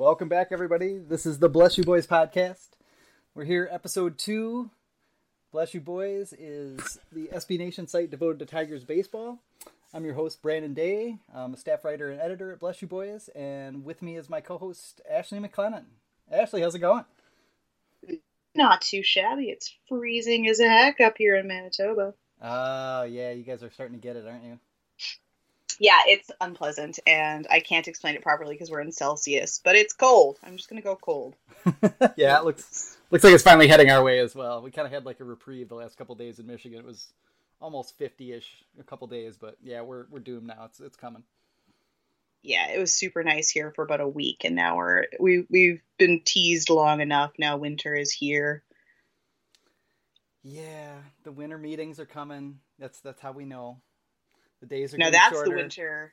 Welcome back, everybody. This is the Bless You Boys podcast. We're here, episode two. Bless You Boys is the SB Nation site devoted to Tigers baseball. I'm your host, Brandon Day. I'm a staff writer and editor at Bless You Boys, and with me is my co host, Ashley MacLennan. Ashley, how's it going? Not too shabby. It's freezing as a heck up here in Manitoba. Oh, yeah, you guys are starting to get it, aren't you? Yeah, it's unpleasant, and I can't explain it properly because we're in Celsius, but it's cold. I'm just gonna go cold. yeah, it looks looks like it's finally heading our way as well. We kind of had like a reprieve the last couple days in Michigan. It was almost 50ish a couple days, but yeah, we're we're doomed now. It's it's coming. Yeah, it was super nice here for about a week, and now we're we we've been teased long enough. Now winter is here. Yeah, the winter meetings are coming. That's that's how we know. The days are no. That's shorter. the winter.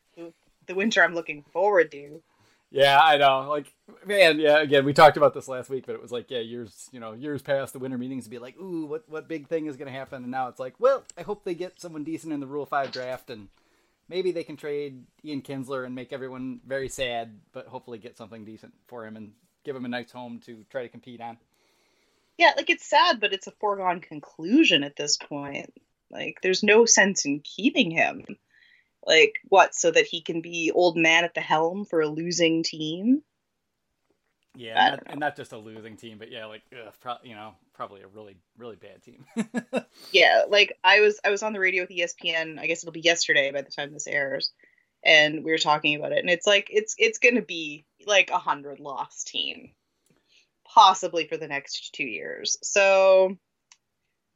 The winter I'm looking forward to. Yeah, I know. Like, man, yeah. Again, we talked about this last week, but it was like, yeah, years, you know, years past the winter meetings to be like, ooh, what, what big thing is going to happen? And now it's like, well, I hope they get someone decent in the Rule Five draft, and maybe they can trade Ian Kinsler and make everyone very sad, but hopefully get something decent for him and give him a nice home to try to compete on. Yeah, like it's sad, but it's a foregone conclusion at this point. Like, there's no sense in keeping him. Like, what? So that he can be old man at the helm for a losing team? Yeah, not, and not just a losing team, but yeah, like ugh, pro- you know, probably a really, really bad team. yeah, like I was, I was on the radio with ESPN. I guess it'll be yesterday by the time this airs, and we were talking about it, and it's like it's it's gonna be like a hundred loss team, possibly for the next two years. So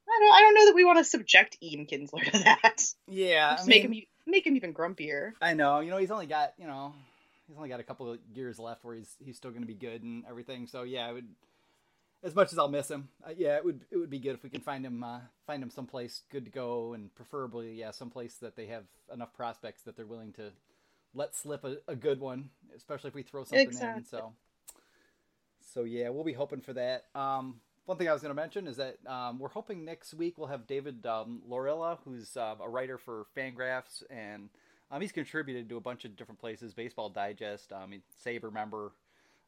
I don't, I don't know that we want to subject Ian Kinsler to that. Yeah, I make him make him even grumpier. I know. You know, he's only got you know, he's only got a couple of years left where he's he's still going to be good and everything. So yeah, I would. As much as I'll miss him, uh, yeah, it would it would be good if we can find him uh, find him someplace good to go, and preferably yeah, someplace that they have enough prospects that they're willing to let slip a, a good one, especially if we throw something exactly. in. So, so yeah, we'll be hoping for that. Um, one thing I was going to mention is that um, we're hoping next week we'll have David um, Laurila, who's uh, a writer for Fangraphs, and um, he's contributed to a bunch of different places, Baseball Digest, um, SABR member,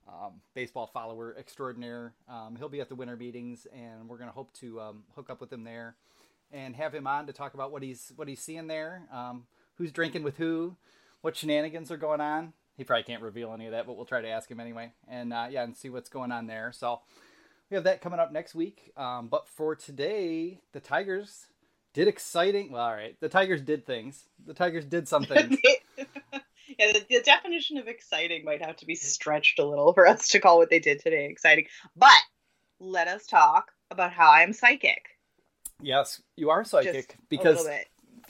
um, baseball follower extraordinaire. Um, he'll be at the winter meetings, and we're going to hope to hook up with him there and have him on to talk about what he's what he's seeing there, who's drinking with who, what shenanigans are going on. He probably can't reveal any of that, but we'll try to ask him anyway, and uh, yeah, and see what's going on there. So we have that coming up next week. Um, but for today, the Tigers did exciting. Well, all right, the Tigers did things. The Tigers did something. yeah, the, the, definition of exciting might have to be stretched a little for us to call what they did today exciting. But let us talk about how I'm psychic. Yes, you are psychic Just because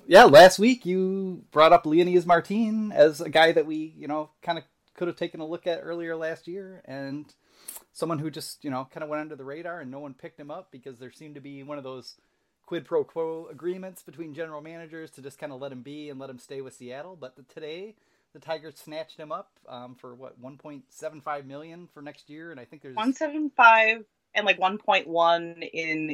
yeah, last week you brought up Leonys Martin as a guy that we you know kind of could have taken a look at earlier last year, and someone who just you know kind of went under the radar and no one picked him up because there seemed to be one of those quid pro quo agreements between general managers to just kind of let him be and let him stay with Seattle. But the, today, the Tigers snatched him up um, for what 1.75 million for next year, and I think there's 175 and like 1.1 in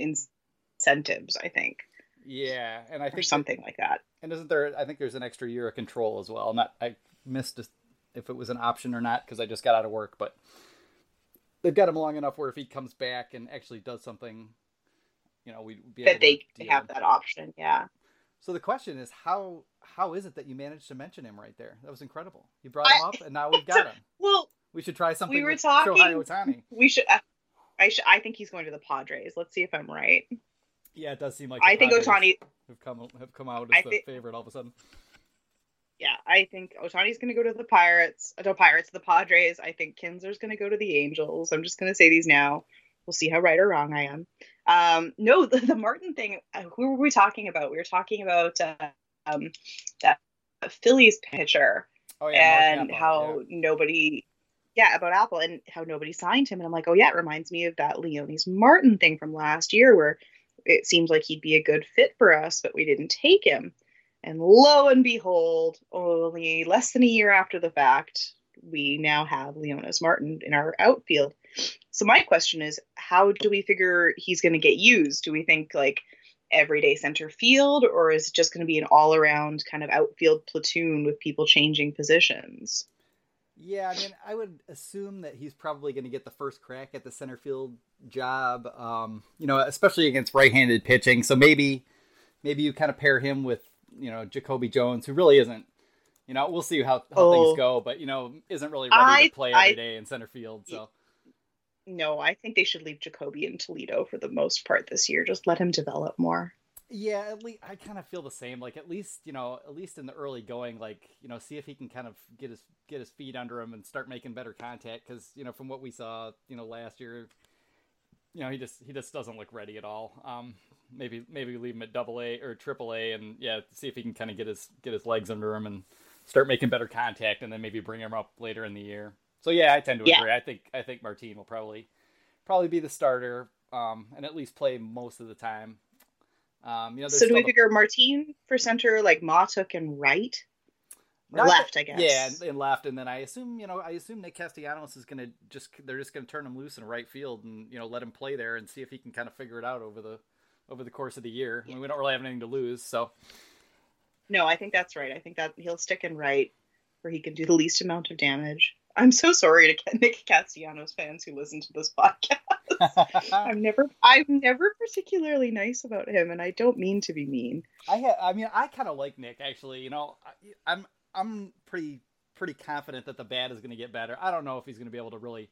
incentives. I think. Yeah, and I think something that, like that. And isn't there? I think there's an extra year of control as well. I'm Not I missed if it was an option or not because I just got out of work, but they've got him long enough where if he comes back and actually does something, you know, we'd be that they have that option. Yeah. So the question is how how is it that you managed to mention him right there? That was incredible. You brought him I, up, and now we've got him. Well, we should try something. We were talking. Shohei. We should. Uh, I should. I think he's going to the Padres. Let's see if I'm right. Yeah, it does seem like I think Ohtani have come have come out as I the think, favorite all of a sudden I think Ohtani's going to go to the Pirates, uh, the Pirates, the Padres. I think Kinsler's going to go to the Angels. I'm just going to say these now. We'll see how right or wrong I am. Um, no, the, the Martin thing. Uh, who were we talking about? We were talking about uh, um, that Phillies pitcher oh, yeah, and Appel, how yeah. nobody, yeah, about Appel and how nobody signed him. And I'm like, oh yeah, it reminds me of that Leonys Martin thing from last year where it seems like he'd be a good fit for us, but we didn't take him. And lo and behold, only less than a year after the fact, we now have Leonys Martin in our outfield. So my question is, how do we figure he's going to get used? Do we think like everyday center field, or is it just going to be an all-around kind of outfield platoon with people changing positions? Yeah, I mean, I would assume that he's probably going to get the first crack at the center field job. Um, you know, especially against right-handed pitching. So maybe, maybe you kind of pair him with you know Jacoby Jones, who really isn't. You know, we'll see how, how oh, things go, but you know, isn't really ready I, to play every I, day in center field. So. No, I think they should leave Jacoby in Toledo for the most part this year. Just let him develop more. Yeah, at least I kind of feel the same. Like at least you know, at least in the early going, like you know, see if he can kind of get his get his feet under him and start making better contact. Because you know, from what we saw, you know, last year, you know, he just he just doesn't look ready at all. Um, maybe maybe leave him at double A or triple A, and yeah, see if he can kind of get his get his legs under him and start making better contact, and then maybe bring him up later in the year. So yeah, I tend to yeah. agree. I think I think Martin will probably probably be the starter, um, and at least play most of the time. Um, you know, so do we figure Martin for center, like Mahtook and right? Or left, I guess. Yeah, and, and, left, and then I assume you know I assume Nick Castellanos is going to just they're just going to turn him loose in right field and you know let him play there and see if he can kind of figure it out over the over the course of the year. Yeah. I mean, we don't really have anything to lose, so. No, I think that's right. I think that he'll stick in right where he can do the least amount of damage. I'm so sorry to Nick Castellanos fans who listen to this podcast. I'm never I'm never particularly nice about him, and I don't mean to be mean. I ha- I mean I kind of like Nick actually. You know, I, I'm I'm pretty pretty confident that the bat is going to get better. I don't know if he's going to be able to really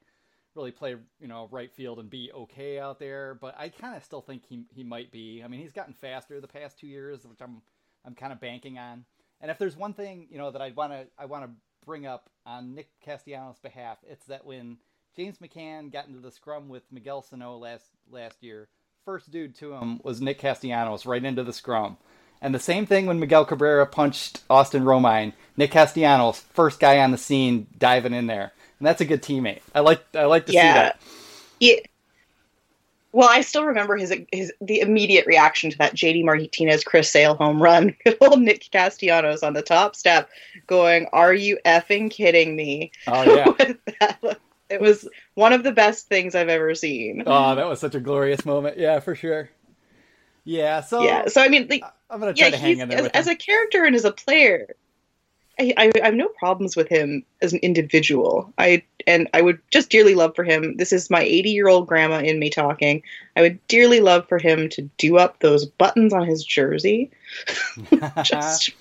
really play you know right field and be okay out there, but I kind of still think he he might be. I mean, he's gotten faster the past two years, which I'm I'm kind of banking on. And if there's one thing you know that I want to I want to bring up on Nick Castellanos' behalf, it's that when James McCann got into the scrum with Miguel Sano last last year, first dude to him was Nick Castellanos right into the scrum. And the same thing when Miguel Cabrera punched Austin Romine, Nick Castellanos, first guy on the scene diving in there. And that's a good teammate. I like I like to yeah. see that. Yeah. Well, I still remember his his the immediate reaction to that JD Martinez Chris Sale home run. Old Nick Castellanos on the top step, going, "Are you effing kidding me?" Oh yeah. it was one of the best things I've ever seen. Oh, that was such a glorious moment. Yeah, for sure. Yeah. So yeah. So I mean, like, I'm gonna try yeah, to hang in there as, as a character and as a player. I, I, I have no problems with him as an individual. I and I would just dearly love for him. This is my 80 year old grandma in me talking. I would dearly love for him to do up those buttons on his jersey, just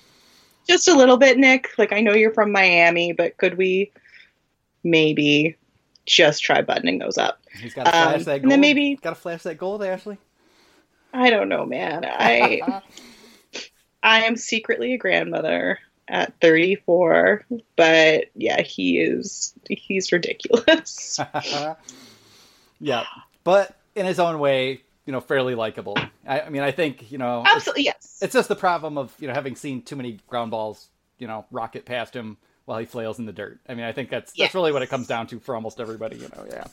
just a little bit, Nick. Like I know you're from Miami, but could we maybe just try buttoning those up? He's got to flash um, that gold. And then maybe got to flash that gold, Ashley. I don't know, man. I I am secretly a grandmother at 34 but yeah he is he's ridiculous. Yeah but in his own way you know fairly likable. I, I, mean i think you know absolutely it's, yes. it's just the problem of you know having seen too many ground balls you know rocket past him while he flails in the dirt. I mean i think that's yes. that's really what it comes down to for almost everybody you know yeah.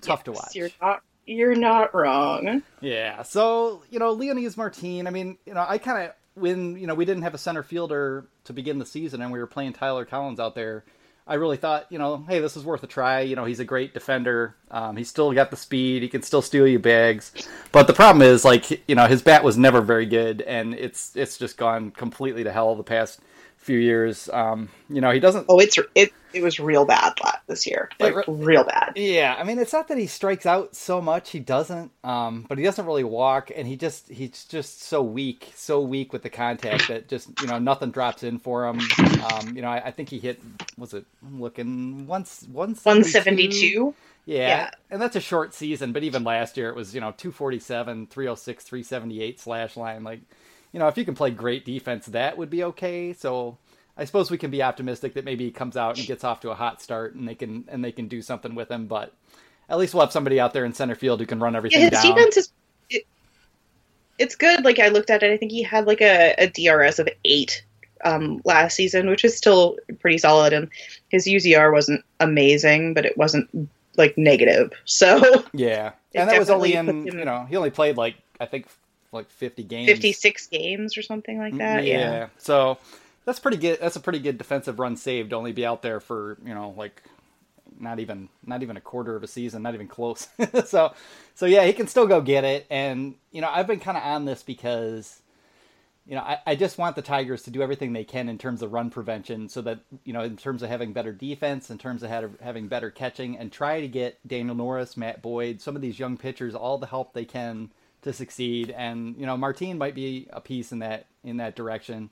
Tough yes, to watch. you're not you're not wrong. Yeah so you know leonys Martin. i mean you know i kind of when you know we didn't have a center fielder to begin the season and we were playing Tyler Collins out there, I really thought, you know, hey, this is worth a try. You know, he's a great defender. Um, he's still got the speed. He can still steal you bags. But the problem is, like, you know, his bat was never very good, and it's it's just gone completely to hell the past few years. Um, you know, he doesn't. Oh, it's it. It was real bad this year, like it, real bad. Yeah, I mean, it's not that he strikes out so much; he doesn't. Um, but he doesn't really walk, and he just he's just so weak, so weak with the contact that just you know nothing drops in for him. Um, you know, I, I, think he hit was it? I'm looking once once one seventy two. Yeah. yeah. And that's a short season, but even last year it was, you know, 247, 306, 378 slash line. Like, you know, if you can play great defense, that would be okay. So I suppose we can be optimistic that maybe he comes out and gets off to a hot start and they can and they can do something with him. But at least we'll have somebody out there in center field who can run everything yeah, his down. defense is it, it's good. Like I looked at it, I think he had like a, a DRS of eight um, last season, which is still pretty solid. And his UZR wasn't amazing, but it wasn't like negative. So yeah, and that was only in him, you know he only played like I think like 50 games. 56 games or something like mm, that yeah, yeah. so that's pretty good that's a pretty good defensive run saved only be out there for you know like not even not even a quarter of a season not even close. So so yeah he can still go get it. And you know i've been kind of on this because you know, I, I just want the Tigers to do everything they can in terms of run prevention so that, you know, in terms of having better defense, in terms of having better catching, and try to get Daniel Norris, Matt Boyd, some of these young pitchers all the help they can to succeed. And, you know, Martin might be a piece in that in that direction.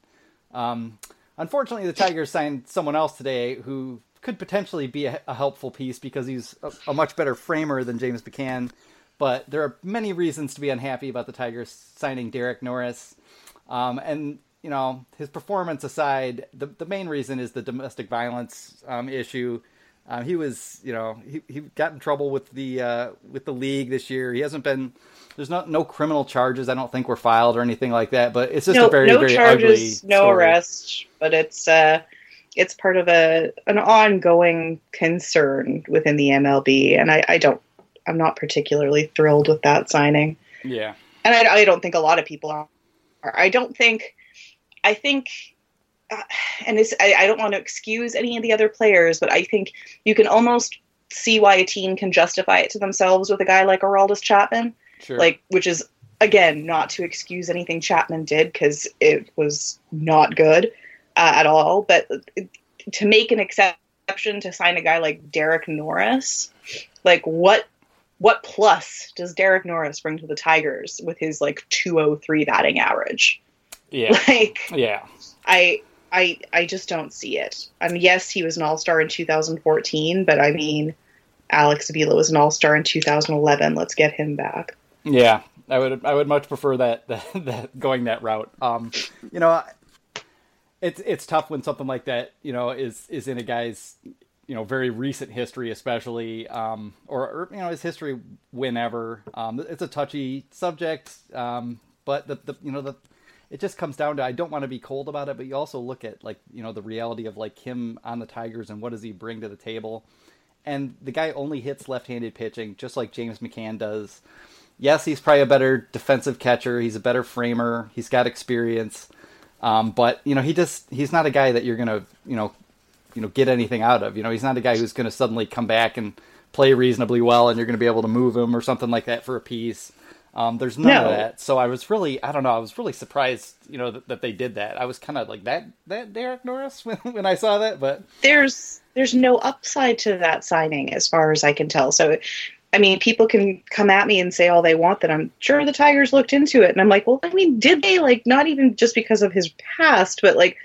Um, unfortunately, the Tigers signed someone else today who could potentially be a, a helpful piece because he's a, a, much better framer than James McCann. But there are many reasons to be unhappy about the Tigers signing Derek Norris. Um, and you know, his performance aside, the the main reason is the domestic violence um, issue. Uh, he was, you know, he, he got in trouble with the uh, with the league this year. He hasn't been. There's not no criminal charges. I don't think were filed or anything like that. But it's just no, a very no very charges, ugly no story. arrest. But it's uh, it's part of a an ongoing concern within the MLB, and I, I don't. I'm not particularly thrilled with that signing. Yeah, and I, I don't think a lot of people are. I don't think. I think uh, and this I, I, don't want to excuse any of the other players, but I think you can almost see why a team can justify it to themselves with a guy like Aroldis Chapman, sure. like which is again not to excuse anything Chapman did because it was not good uh, at all, but to make an exception to sign a guy like Derek Norris, like what what plus does Derek Norris bring to the Tigers with his like 203 batting average? Yeah. Like yeah. I I I just don't see it. I mean, yes, he was an All Star in 2014, but I mean, Alex Avila was an All Star in 2011. Let's get him back. Yeah, I would I would much prefer that that, that going that route. Um, you know, it's it's tough when something like that you know is is in a guy's you know very recent history, especially um, or, or you know his history whenever. Um, it's a touchy subject, um, but the, the you know the it just comes down to I don't want to be cold about it, but you also look at like you know the reality of like him on the Tigers and what does he bring to the table. And the guy only hits left-handed pitching, just like James McCann does. Yes, he's probably a better defensive catcher. He's a better framer. He's got experience, um, but you know he just he's not a guy that you're gonna you know you know get anything out of. You know he's not a guy who's gonna suddenly come back and play reasonably well, and you're gonna be able to move him or something like that for a piece. Um, there's none No. of that. So I was really, I don't know, I was really surprised, you know, that, that they did that. I was kind of like that, that Derek Norris when, when I saw that, but There's there's no upside to that signing as far as I can tell. So I mean, people can come at me and say all they want that I'm sure the Tigers looked into it. And I'm like, well, I mean, did they? Like, not even just because of his past, but like,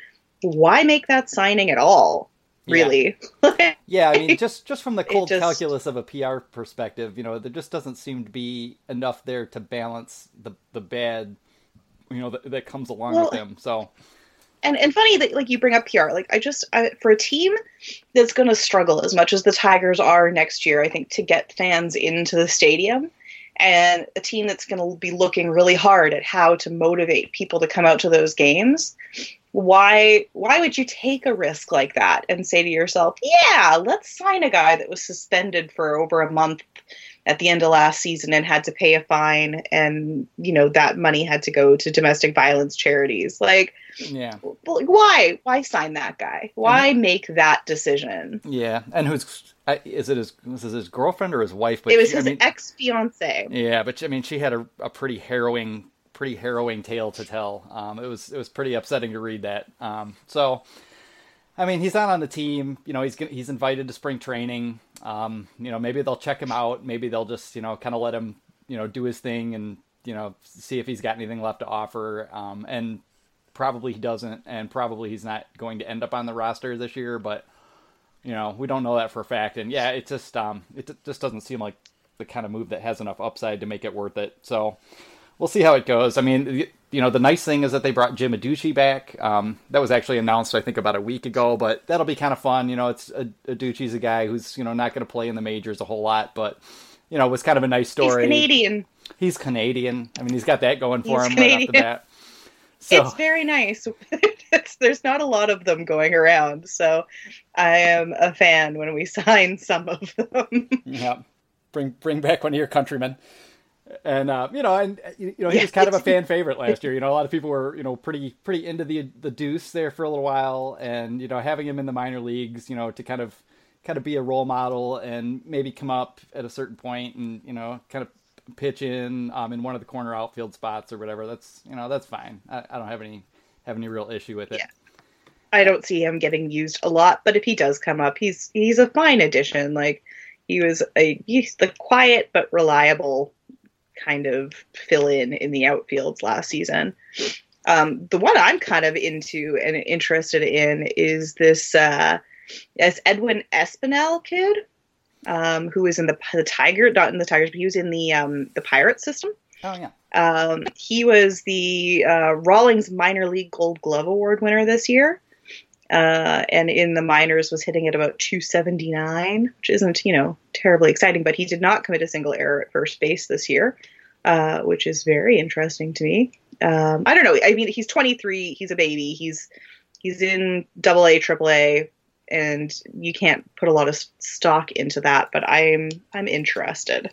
why make that signing at all? Yeah. Really? yeah, I mean, just just from the cold just- calculus of a PR perspective, you know, there just doesn't seem to be enough there to balance the the bad, you know, that, that comes along with them. So and and funny that like you bring up PR. Like I just I, for a team that's going to struggle as much as the Tigers are next year, I think to get fans into the stadium, and a team that's going to be looking really hard at how to motivate people to come out to those games. Why why would you take a risk like that and say to yourself, "Yeah, let's sign a guy that was suspended for over a month at the end of last season and had to pay a fine and, you know, that money had to go to domestic violence charities." Like yeah, like, why why sign that guy? Why make that decision? Yeah, and who's is it his was his girlfriend or his wife? But it was she- I his mean, ex-fiance Yeah, but I mean, she had a, a pretty harrowing, pretty harrowing tale to tell. Um, it was it was pretty upsetting to read that. Um, so, I mean, he's not on the team. You know, he's he's invited to spring training. Um, you know, maybe they'll check him out. Maybe they'll just you know kind of let him you know do his thing and you know see if he's got anything left to offer. Um, and probably he doesn't, and probably he's not going to end up on the roster this year. But you know, we don't know that for a fact. And yeah, it just um, it just doesn't seem like the kind of move that has enough upside to make it worth it. So we'll see how it goes. I mean, you know, the nice thing is that they brought Jim Adduci back. Um, that was actually announced, I think, about a week ago. But that'll be kind of fun. You know, it's Adduci's a guy who's you know not going to play in the majors a whole lot, but you know, it was kind of a nice he's story. canadian He's Canadian. I mean, he's got that going for He's him right off the Canadian. bat. So it's very nice it's, there's not a lot of them going around so i am a fan when we sign some of them Yeah, bring bring back one of your countrymen. And uh, you know, and uh, you know, he was kind of a fan favorite last year. You know, a lot of people were you know pretty pretty into the the Deuce there for a little while, and you know, having him in the minor leagues, you know, to kind of kind of be a role model and maybe come up at a certain point and you know, kind of pitch in um, in one of the corner outfield spots or whatever, that's you know that's fine. I, I don't have any have any real issue with it. Yeah. I don't see him getting used a lot, but if he does come up, he's he's a fine addition. Like he was a he's the quiet but reliable kind of fill in in the outfields last season. Um, the one I'm kind of into and interested in is this uh, as Edwin Espinal kid, um, who was in the the Tiger, not in the Tigers, but he was in the um, the Pirate system. Oh yeah. Um, he was the uh, Rawlings Minor League Gold Glove Award winner this year, uh, and in the minors was hitting at about 279, which isn't you know terribly exciting. But he did not commit a single error at first base this year, uh, which is very interesting to me. Um, I don't know. I mean, he's 23. He's a baby. He's he's in Double A, Triple A, and you can't put a lot of stock into that. But I'm I'm interested.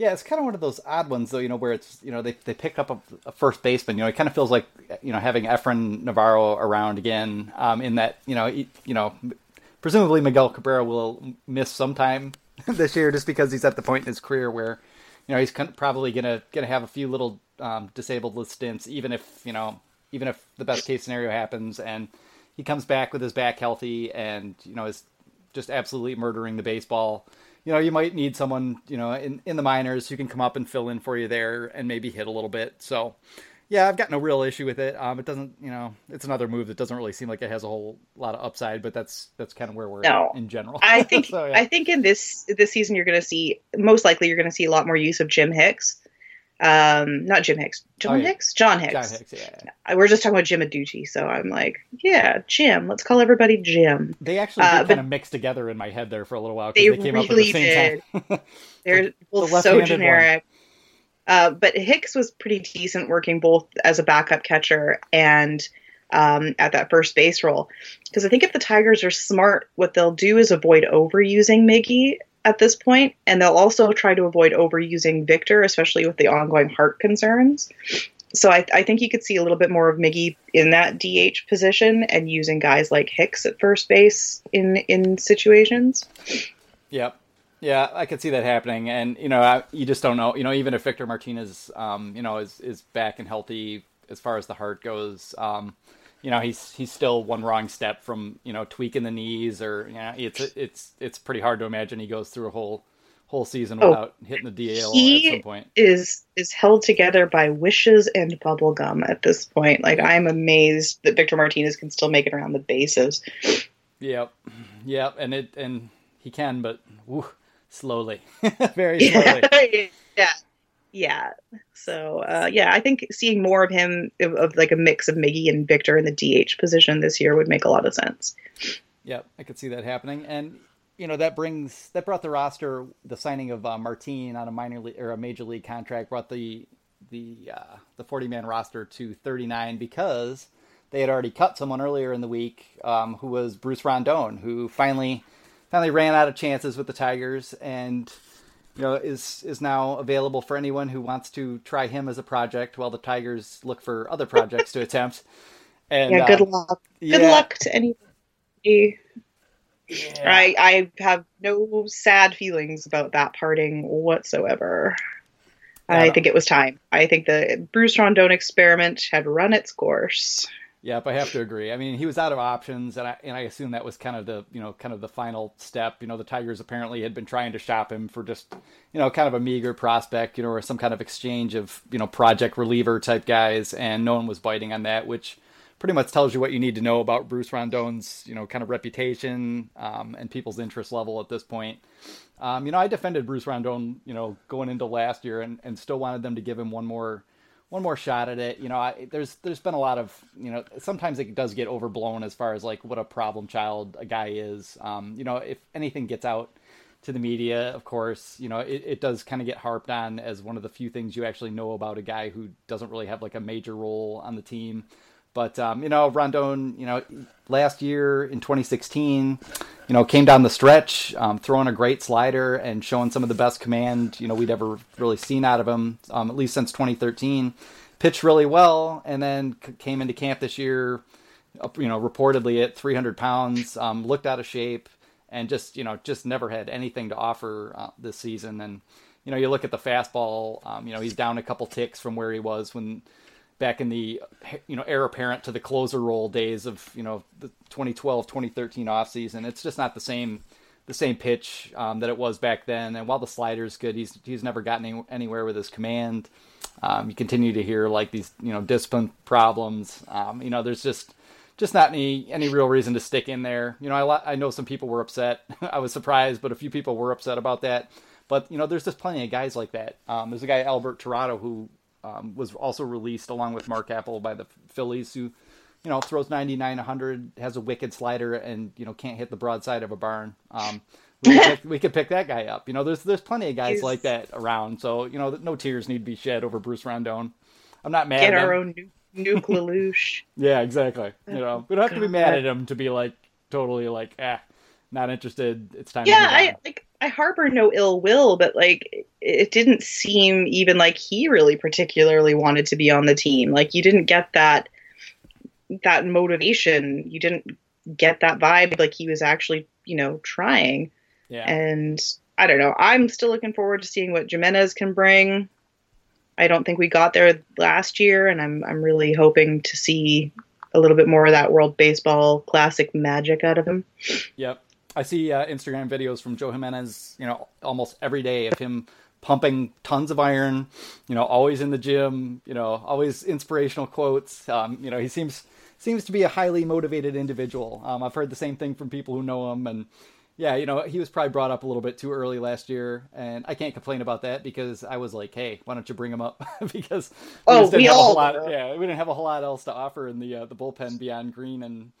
Yeah, it's kind of one of those odd ones, though. You know, where it's you know they they pick up a, a first baseman. You know, it kind of feels like you know having Efren Navarro around again. Um, in that you know he, you know presumably Miguel Cabrera will miss some time this year just because he's at the point in his career where you know he's probably gonna gonna have a few little um, disabled list stints, even if you know even if the best case scenario happens and he comes back with his back healthy and you know is just absolutely murdering the baseball you know, you might need someone, you know, in, in the minors who can come up and fill in for you there and maybe hit a little bit. So, yeah, I've got no real issue with it. Um, it doesn't, you know, it's another move that doesn't really seem like it has a whole lot of upside, but that's that's kind of where we're no. in general. I think so, yeah. I think in this this season you're going to see most likely you're going to see a lot more use of Jim Hicks um not Jim Hicks, John oh, yeah. Hicks, John Hicks. John Hicks, yeah, yeah. We're just talking about Jim Adduci, so I'm like, yeah, Jim. Let's call everybody Jim. They actually uh, kind of mixed together in my head there for a little while because they, they, came really up at the same did. time. They're both so generic. Uh, but Hicks was pretty decent working both as a backup catcher and um, at that first base role. Because I think if the Tigers are smart, what they'll do is avoid overusing Miggy at this point, and they'll also try to avoid overusing Victor, especially with the ongoing heart concerns. So I, I, think you could see a little bit more of Miggy in that DH position and using guys like Hicks at first base in in situations. Yep. Yeah, I could see that happening, and you know, I, you just don't know. You know, even if Victor Martinez, um, you know, is is back and healthy as far as the heart goes, um, you know he's he's still one wrong step from you know tweaking the knees or you know it's it's it's pretty hard to imagine he goes through a whole whole season oh, without hitting the DL at some point. Is is held together by wishes and bubblegum at this point. Like I'm amazed that Victor Martinez can still make it around the bases. Yep. Yep, and it and he can but woo, slowly. Very slowly. Yeah. Yeah. So uh, yeah, I think seeing more of him of, of, like a mix of Miggy and Victor in the DH position this year would make a lot of sense. Yeah, I could see that happening, and you know that brings that brought the roster the signing of uh, Martin on a minor league or a major league contract brought the the uh, the forty man roster to thirty nine because they had already cut someone earlier in the week um, who was Bruce Rondon who finally finally ran out of chances with the Tigers and you know, is is now available for anyone who wants to try him as a project while the Tigers look for other projects to attempt. And yeah, good uh, luck. Yeah. Good luck to anybody. Yeah. I I have no sad feelings about that parting whatsoever. Yeah, I think it was time. I think the Bruce Rondon experiment had run its course. Yep, I have to agree. I mean, he was out of options, and I and I assume that was kind of the you know kind of the final step. You know, the Tigers apparently had been trying to shop him for just you know kind of a meager prospect, you know, or some kind of exchange of you know project reliever type guys, and no one was biting on that, which pretty much tells you what you need to know about Bruce Rondon's you know kind of reputation um, and people's interest level at this point. Um, you know, I defended Bruce Rondon, you know, going into last year, and and still wanted them to give him one more one more shot at it. You know, I, there's there's been a lot of you know sometimes it does get overblown as far as like what a problem child a guy is. Um, you know, if anything gets out to the media, of course, you know it, it does kind of get harped on as one of the few things you actually know about a guy who doesn't really have like a major role on the team. But um, you know, Rondon, you know, last year in 2016, you know, came down the stretch, um, throwing a great slider and showing some of the best command you know we'd ever really seen out of him, um, at least since 2013. Pitched really well, and then came into camp this year, you know, reportedly at 300 pounds, um, looked out of shape, and just you know just never had anything to offer uh, this season. And you know, you look at the fastball. Um, you know, he's down a couple ticks from where he was when back in the you know heir apparent to the closer role days of you know the 2012 2013 off season. It's just not the same the same pitch um, that it was back then. And while the slider's good, he's he's never gotten any, anywhere with his command. Um, you continue to hear like these you know discipline problems. Um, you know, there's just just not any any real reason to stick in there. You know, I I know some people were upset. I was surprised, but a few people were upset about that. But you know, there's just plenty of guys like that. Um, there's a guy Albert Torado who um, was also released along with Mark Appel by the Phillies, who you know throws 99, 100, has a wicked slider, and you know can't hit the broadside of a barn. Um, we, could pick, we could pick that guy up. You know, there's there's plenty of guys He's... like that around. So you know, no tears need to be shed over Bruce Rondon. I'm not mad. Get our own nuke LaLoosh. yeah, exactly. You know, we don't have to be mad at him to be like totally like ah, not interested. It's time. Yeah, I like I harbor no ill will, but like it didn't seem even like he really particularly wanted to be on the team. Like you didn't get that that motivation. You didn't get that vibe like he was actually, you know, trying. Yeah. And I don't know. I'm still looking forward to seeing what Jimenez can bring. I don't think we got there last year, and I'm I'm really hoping to see a little bit more of that World Baseball Classic magic out of him. Yep. I see uh, Instagram videos from Joe Jimenez, you know, almost every day of him pumping tons of iron, you know, always in the gym, you know, always inspirational quotes. Um, you know, he seems seems to be a highly motivated individual. Um, I've heard the same thing from people who know him, and yeah, you know, he was probably brought up a little bit too early last year, and I can't complain about that because I was like, hey, why don't you bring him up? because we oh, we all lot, yeah, we didn't have a whole lot else to offer in the uh, the bullpen beyond Green and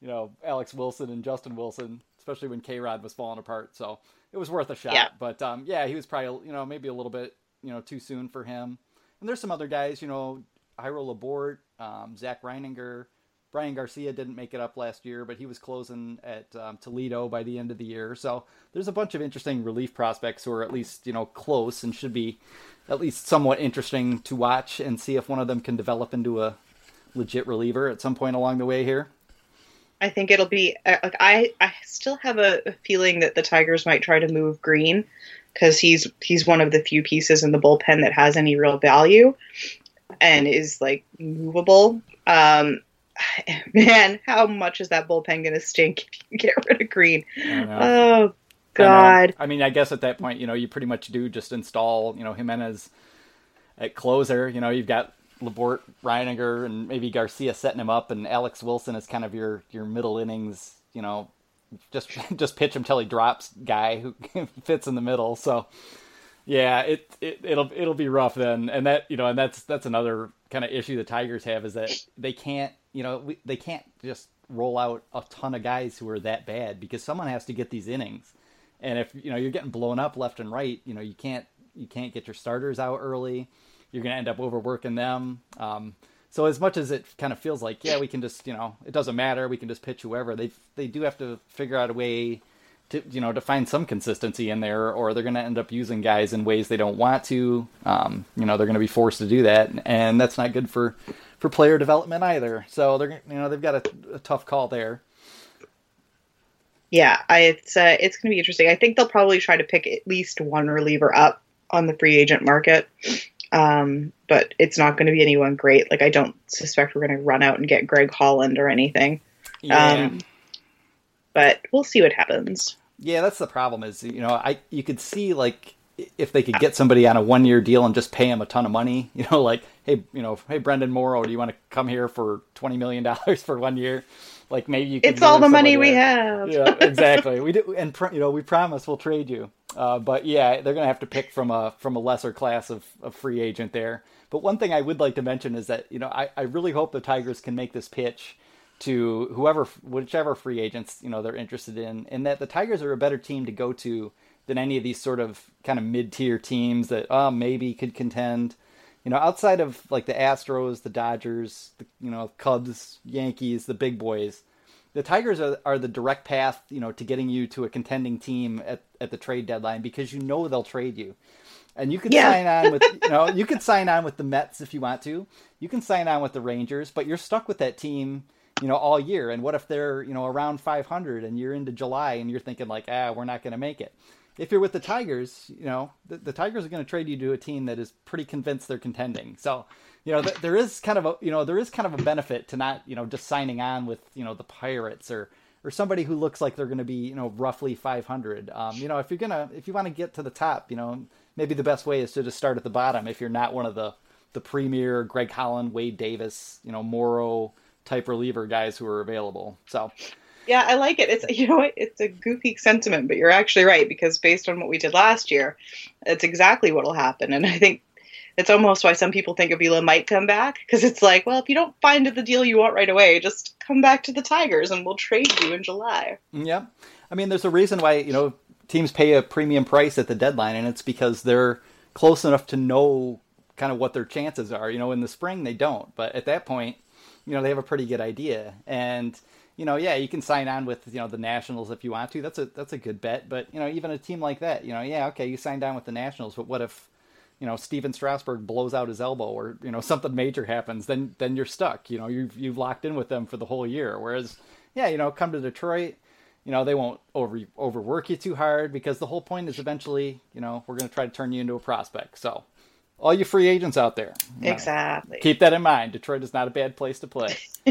you know Alex Wilson and Justin Wilson especially when K Rod was falling apart. So it was worth a shot. Yeah. But um, yeah, he was probably you know maybe a little bit you know too soon for him. And there's some other guys, you know, Jairo Labourt, um, Zac Reininger, Bryan Garcia didn't make it up last year, but he was closing at um, Toledo by the end of the year. So there's a bunch of interesting relief prospects who are at least you know close and should be at least somewhat interesting to watch and see if one of them can develop into a legit reliever at some point along the way here. I think it'll be uh, like I I still have a, feeling that the Tigers might try to move Green because he's he's one of the few pieces in the bullpen that has any real value and is like movable. Um, man, how much is that bullpen going to stink if you get rid of Green? Oh God! I, I, mean, I guess at that point, you know, you pretty much do just install, you know, Jimenez at closer. You know, you've got Labourt, Reininger, and maybe Garcia setting him up, and Alex Wilson is kind of your your middle innings, you know, just just pitch him till he drops guy who fits in the middle. So yeah, it, it it'll it'll be rough then, and that you know, and that's that's another kind of issue the Tigers have is that they can't you know we, they can't just roll out a ton of guys who are that bad because someone has to get these innings, and if you know you're getting blown up left and right, you know you can't you can't get your starters out early you're going to end up overworking them. Um, so as much as it kind of feels like, yeah, we can just, you know, it doesn't matter. We can just pitch whoever. They they do have to figure out a way to, you know, to find some consistency in there, or they're going to end up using guys in ways they don't want to. Um, you know, they're going to be forced to do that, and that's not good for for player development either. So they're, you know, they've got a, a tough call there. Yeah, I, it's uh, it's going to be interesting. I think they'll probably try to pick at least one reliever up on the free agent market. Um, but it's not going to be anyone great. Like I don't suspect we're going to run out and get Greg Holland or anything. Yeah. Um, but we'll see what happens. Yeah, that's the problem. Is you know I you could see like if they could get somebody on a one year deal and just pay him a ton of money. You know, like hey, you know, hey Brandon Morrow, do you want to come here for twenty million dollars for one year? Like maybe you. Could it's all the money we have. yeah, exactly. We do, and you know we promise we'll trade you. Uh, but yeah, they're going to have to pick from a from a lesser class of, of free agent there. But one thing I would like to mention is that you know I, I really hope the Tigers can make this pitch to whoever whichever free agents you know they're interested in, and that the Tigers are a better team to go to than any of these sort of kind of mid tier teams that oh maybe could contend. You know, outside of like the Astros, the Dodgers, the, you know Cubs, Yankees, the big boys the Tigers are, are the direct path, you know, to getting you to a contending team at, at the trade deadline because you know they'll trade you. And you can yeah. sign on with you know, you can sign on with the Mets if you want to. You can sign on with the Rangers, but you're stuck with that team, you know, all year. And what if they're, you know, around 500 and you're into July and you're thinking like, "Ah, we're not going to make it." if you're with the Tigers, you know the, the Tigers are going to trade you to a team that is pretty convinced they're contending. So, you know, th- there is kind of a you know there is kind of a benefit to not you know just signing on with you know the Pirates or or somebody who looks like they're going to be you know roughly 500. Um, you know, if you're gonna if you want to get to the top, you know, maybe the best way is to just start at the bottom. If you're not one of the the premier Greg Holland, Wade Davis, you know, Morrow type reliever guys who are available. So yeah, I like it. It's you know? It's a goofy sentiment, but you're actually right because based on what we did last year, it's exactly what'll happen. And I think it's almost why some people think Avila might come back because it's like, well, if you don't find the deal you want right away, just come back to the Tigers and we'll trade you in July. Yeah, I mean, there's a reason why you know teams pay a premium price at the deadline, and it's because they're close enough to know kind of what their chances are. You know, in the spring they don't, but at that point, you know, they have a pretty good idea and you know, yeah, you can sign on with you know the Nationals if you want to. That's a that's a good bet. But you know, even a team like that, you know, yeah, okay, you signed on with the Nationals, but what if you know Stephen Strasburg blows out his elbow or you know something major happens? Then then you're stuck. You know, you've you've locked in with them for the whole year. Whereas, yeah, you know, come to Detroit, you know, they won't over overwork you too hard because the whole point is eventually, you know, we're going to try to turn you into a prospect. So all you free agents out there. Exactly. Keep that in mind. Detroit is not a bad place to play.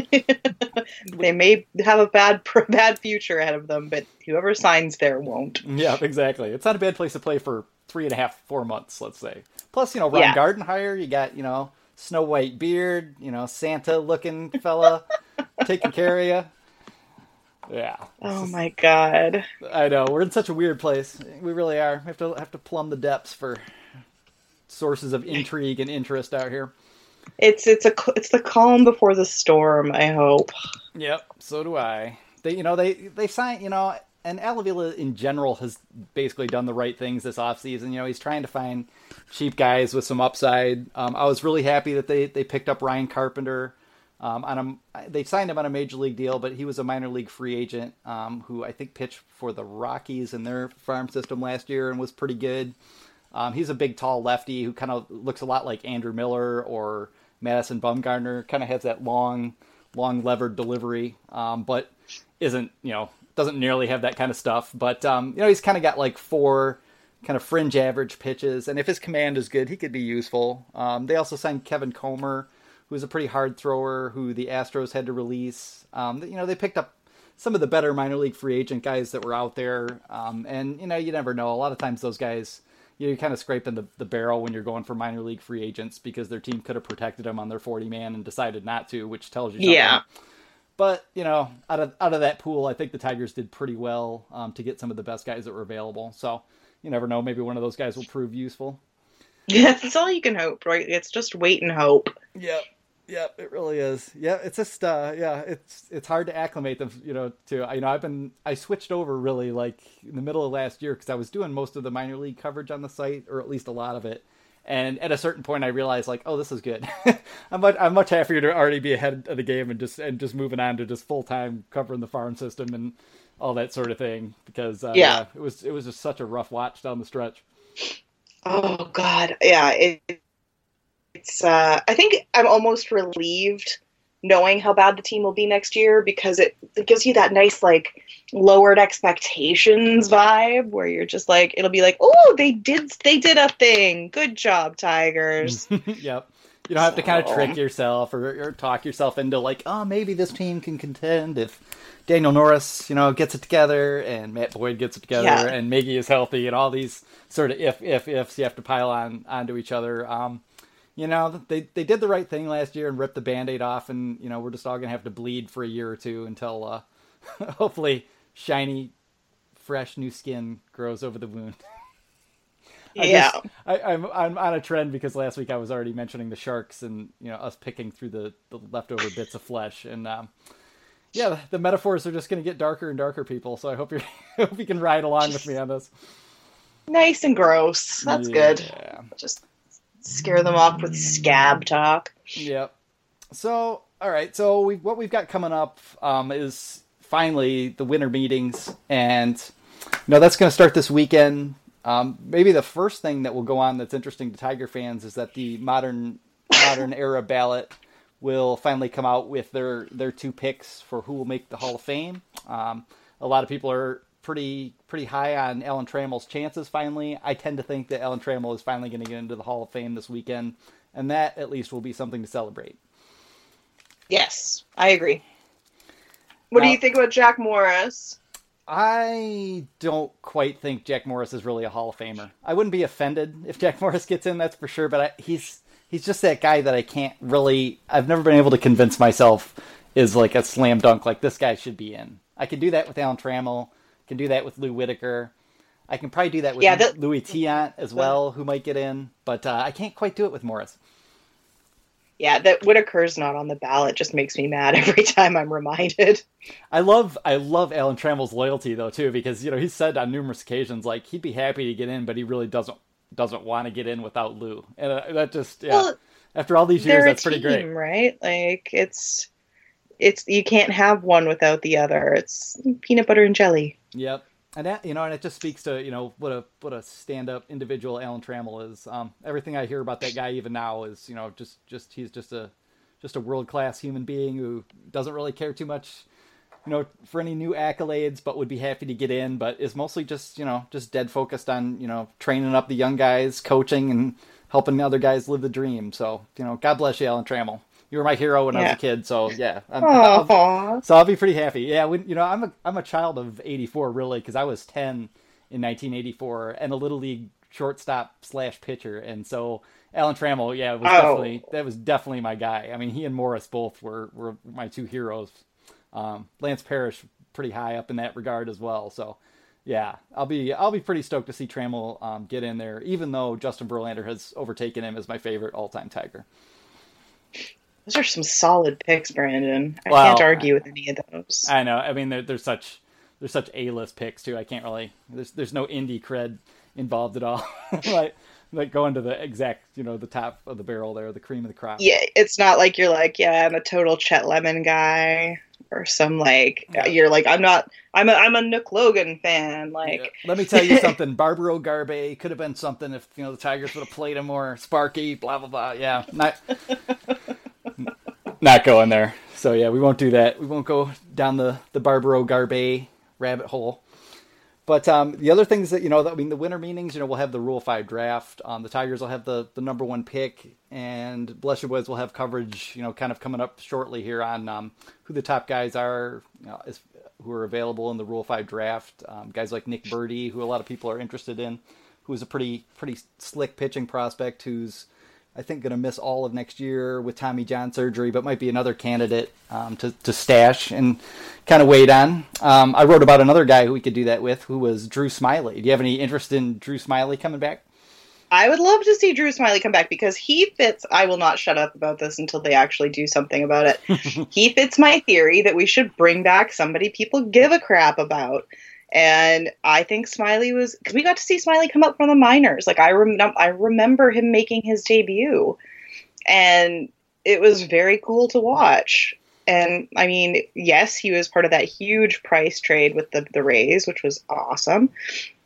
they may have a bad bad future ahead of them, but whoever signs there won't. Yeah, exactly. It's not a bad place to play for three and a half, four months, let's say. Plus, you know, Ron yeah. Gardenhire, you got, you know, Snow White beard, you know, Santa looking fella taking care of you. Yeah. Oh my god. I know we're in such a weird place. We really are. We have to have to plumb the depths for sources of intrigue and interest out here. It's it's a it's the calm before the storm. I hope. Yep, so do I. They you know they they sign you know and Al Avila in general has basically done the right things this offseason. You know he's trying to find cheap guys with some upside. Um, I was really happy that they they picked up Ryan Carpenter. Um, on a, they signed him on a major league deal, but he was a minor league free agent um, who I think pitched for the Rockies in their farm system last year and was pretty good. Um, he's a big, tall lefty who kind of looks a lot like Andrew Miller or Madison Bumgarner. Kind of has that long, long levered delivery, um, but isn't you know doesn't nearly have that kind of stuff. But um, you know he's kind of got like four kind of fringe average pitches, and if his command is good, he could be useful. Um, they also signed Kevin Comer, who's a pretty hard thrower, who the Astros had to release. Um, you know they picked up some of the better minor league free agent guys that were out there, um, and you know you never know. A lot of times those guys you're kind of scraping the, the barrel when you're going for minor league free agents because their team could have protected them on their 40 man and decided not to, which tells you something. Yeah. But you know, out of out of that pool, I think the Tigers did pretty well um, to get some of the best guys that were available. So you never know, maybe one of those guys will prove useful. Yeah, that's all you can hope, right? It's just wait and hope. Yep. Yep, it really is. Yeah, it's just uh yeah, it's it's hard to acclimate them, you know, to you know, I've been I switched over really like in the middle of last year cuz I was doing most of the minor league coverage on the site or at least a lot of it. And at a certain point I realized like, oh, this is good. I'm much I'm much happier to already be ahead of the game and just and just moving on to just full-time covering the farm system and all that sort of thing because uh, yeah. yeah, it was it was just such a rough watch down the stretch. Oh god. Yeah, it it's uh, I think I'm almost relieved knowing how bad the team will be next year because it, it gives you that nice like lowered expectations vibe where you're just like it'll be like oh they did they did a thing good job tigers yep you don't have so. to kind of trick yourself or, or talk yourself into like oh maybe this team can contend if Daniel Norris, you know, gets it together, and Matt Boyd gets it together, yeah. and Miggy is healthy, and all these sort of if if ifs you have to pile on onto each other. Um, you know, they they did the right thing last year and ripped the band-aid off and, you know, we're just all going to have to bleed for a year or two until uh hopefully shiny fresh new skin grows over the wound. I yeah, I, am I'm, I'm on a trend because last week I was already mentioning the sharks and you know us picking through the, the leftover bits of flesh and um, yeah, the, the, metaphors are just going to get darker and darker, people. So I hope you hope you can ride along with me on this. Nice and gross. That's yeah. good. Just scare them off with scab talk. Yep. So, all right. So we what we've got coming up um, is finally the winter meetings, and you know that's going to start this weekend. Um, maybe the first thing that will go on that's interesting to Tiger fans is that the modern modern era ballot will finally come out with their their two picks for who will make the Hall of Fame. Um, a lot of people are pretty pretty high on Alan Trammell's chances. Finally, I tend to think that Alan Trammell is finally going to get into the Hall of Fame this weekend, and that at least will be something to celebrate. Yes, I agree. What now, do you think about Jack Morris? I don't quite think Jack Morris is really a Hall of Famer. I wouldn't be offended if Jack Morris gets in, that's for sure. But I, he's he's just that guy that I can't really. I've never been able to convince myself is like a slam dunk. Like this guy should be in. I could do that with Alan Trammell. Can do that with Lou Whitaker. I can probably do that with yeah, Louis Tiant as well, who might get in. But uh, I can't quite do it with Morris. Yeah, that Whitaker's not on the ballot just makes me mad every time I'm reminded. I love I love Alan Trammell's loyalty though too because you know he said on numerous occasions like he'd be happy to get in but he really doesn't doesn't want to get in without Lou and uh, that just yeah well, after all these years that's pretty great right like it's it's you can't have one without the other it's peanut butter and jelly yep and that you know and it just speaks to you know what a what a stand up individual Alan Trammell is um, everything I hear about that guy even now is you know just just he's just a just a world class human being who doesn't really care too much you know, for any new accolades, but would be happy to get in, but is mostly just, you know, just dead focused on, you know, training up the young guys, coaching and helping the other guys live the dream. So, you know, God bless you, Alan Trammell. You were my hero when yeah. I was a kid, so yeah. I'll, so I'll be pretty happy. Yeah, when, you know, I'm a I'm a child of '84 really because I was 10 in 1984 and a little league shortstop slash pitcher, and so Alan Trammell, yeah, was oh. definitely that was definitely my guy. I mean, he and Morris both were were my two heroes um, Lance Parrish pretty high up in that regard as well. So yeah, I'll be I'll be pretty stoked to see Trammell um, get in there, even though Justin Verlander has overtaken him as my favorite all time Tiger. Those are some solid picks, Brandon. I well, can't argue with any of those. I know. I mean, they're, they're such they're such A list picks too. I can't really. There's there's no indie cred involved at all. like like going to the exact you know the top of the barrel there, the cream of the crop. Yeah, it's not like you're like yeah, I'm a total Chet Lemon guy or some like yeah. you're like I'm not I'm a I'm a Nick Logan fan like yeah. let me tell you something Barbaro Garbey could have been something if you know the Tigers would have played him more Sparky blah blah blah yeah not not going there so yeah we won't do that we won't go down the the Barbaro Garbey rabbit hole but um, the other things that you know, I mean, the winter meetings, you know, we'll have the Rule Five draft. Um, the Tigers will have the the number one pick, and Bless Your Boys will have coverage, you know, kind of coming up shortly here on um, who the top guys are, you know, who are available in the Rule Five draft. Um, guys like Nick Burdi, who a lot of people are interested in, who is a pretty pretty slick pitching prospect, who's I think going to miss all of next year with Tommy John surgery, but might be another candidate um, to, to stash and kind of wait on. Um, I wrote about another guy who we could do that with, who was Drew Smyly. Do you have any interest in Drew Smyly coming back? I would love to see Drew Smyly come back because he fits. I will not shut up about this until they actually do something about it. he fits my theory that we should bring back somebody people give a crap about. And I think Smyly was because we got to see Smyly come up from the minors. Like I rem- I remember him making his debut, and it was very cool to watch. And I mean, yes, he was part of that huge price trade with the the Rays, which was awesome.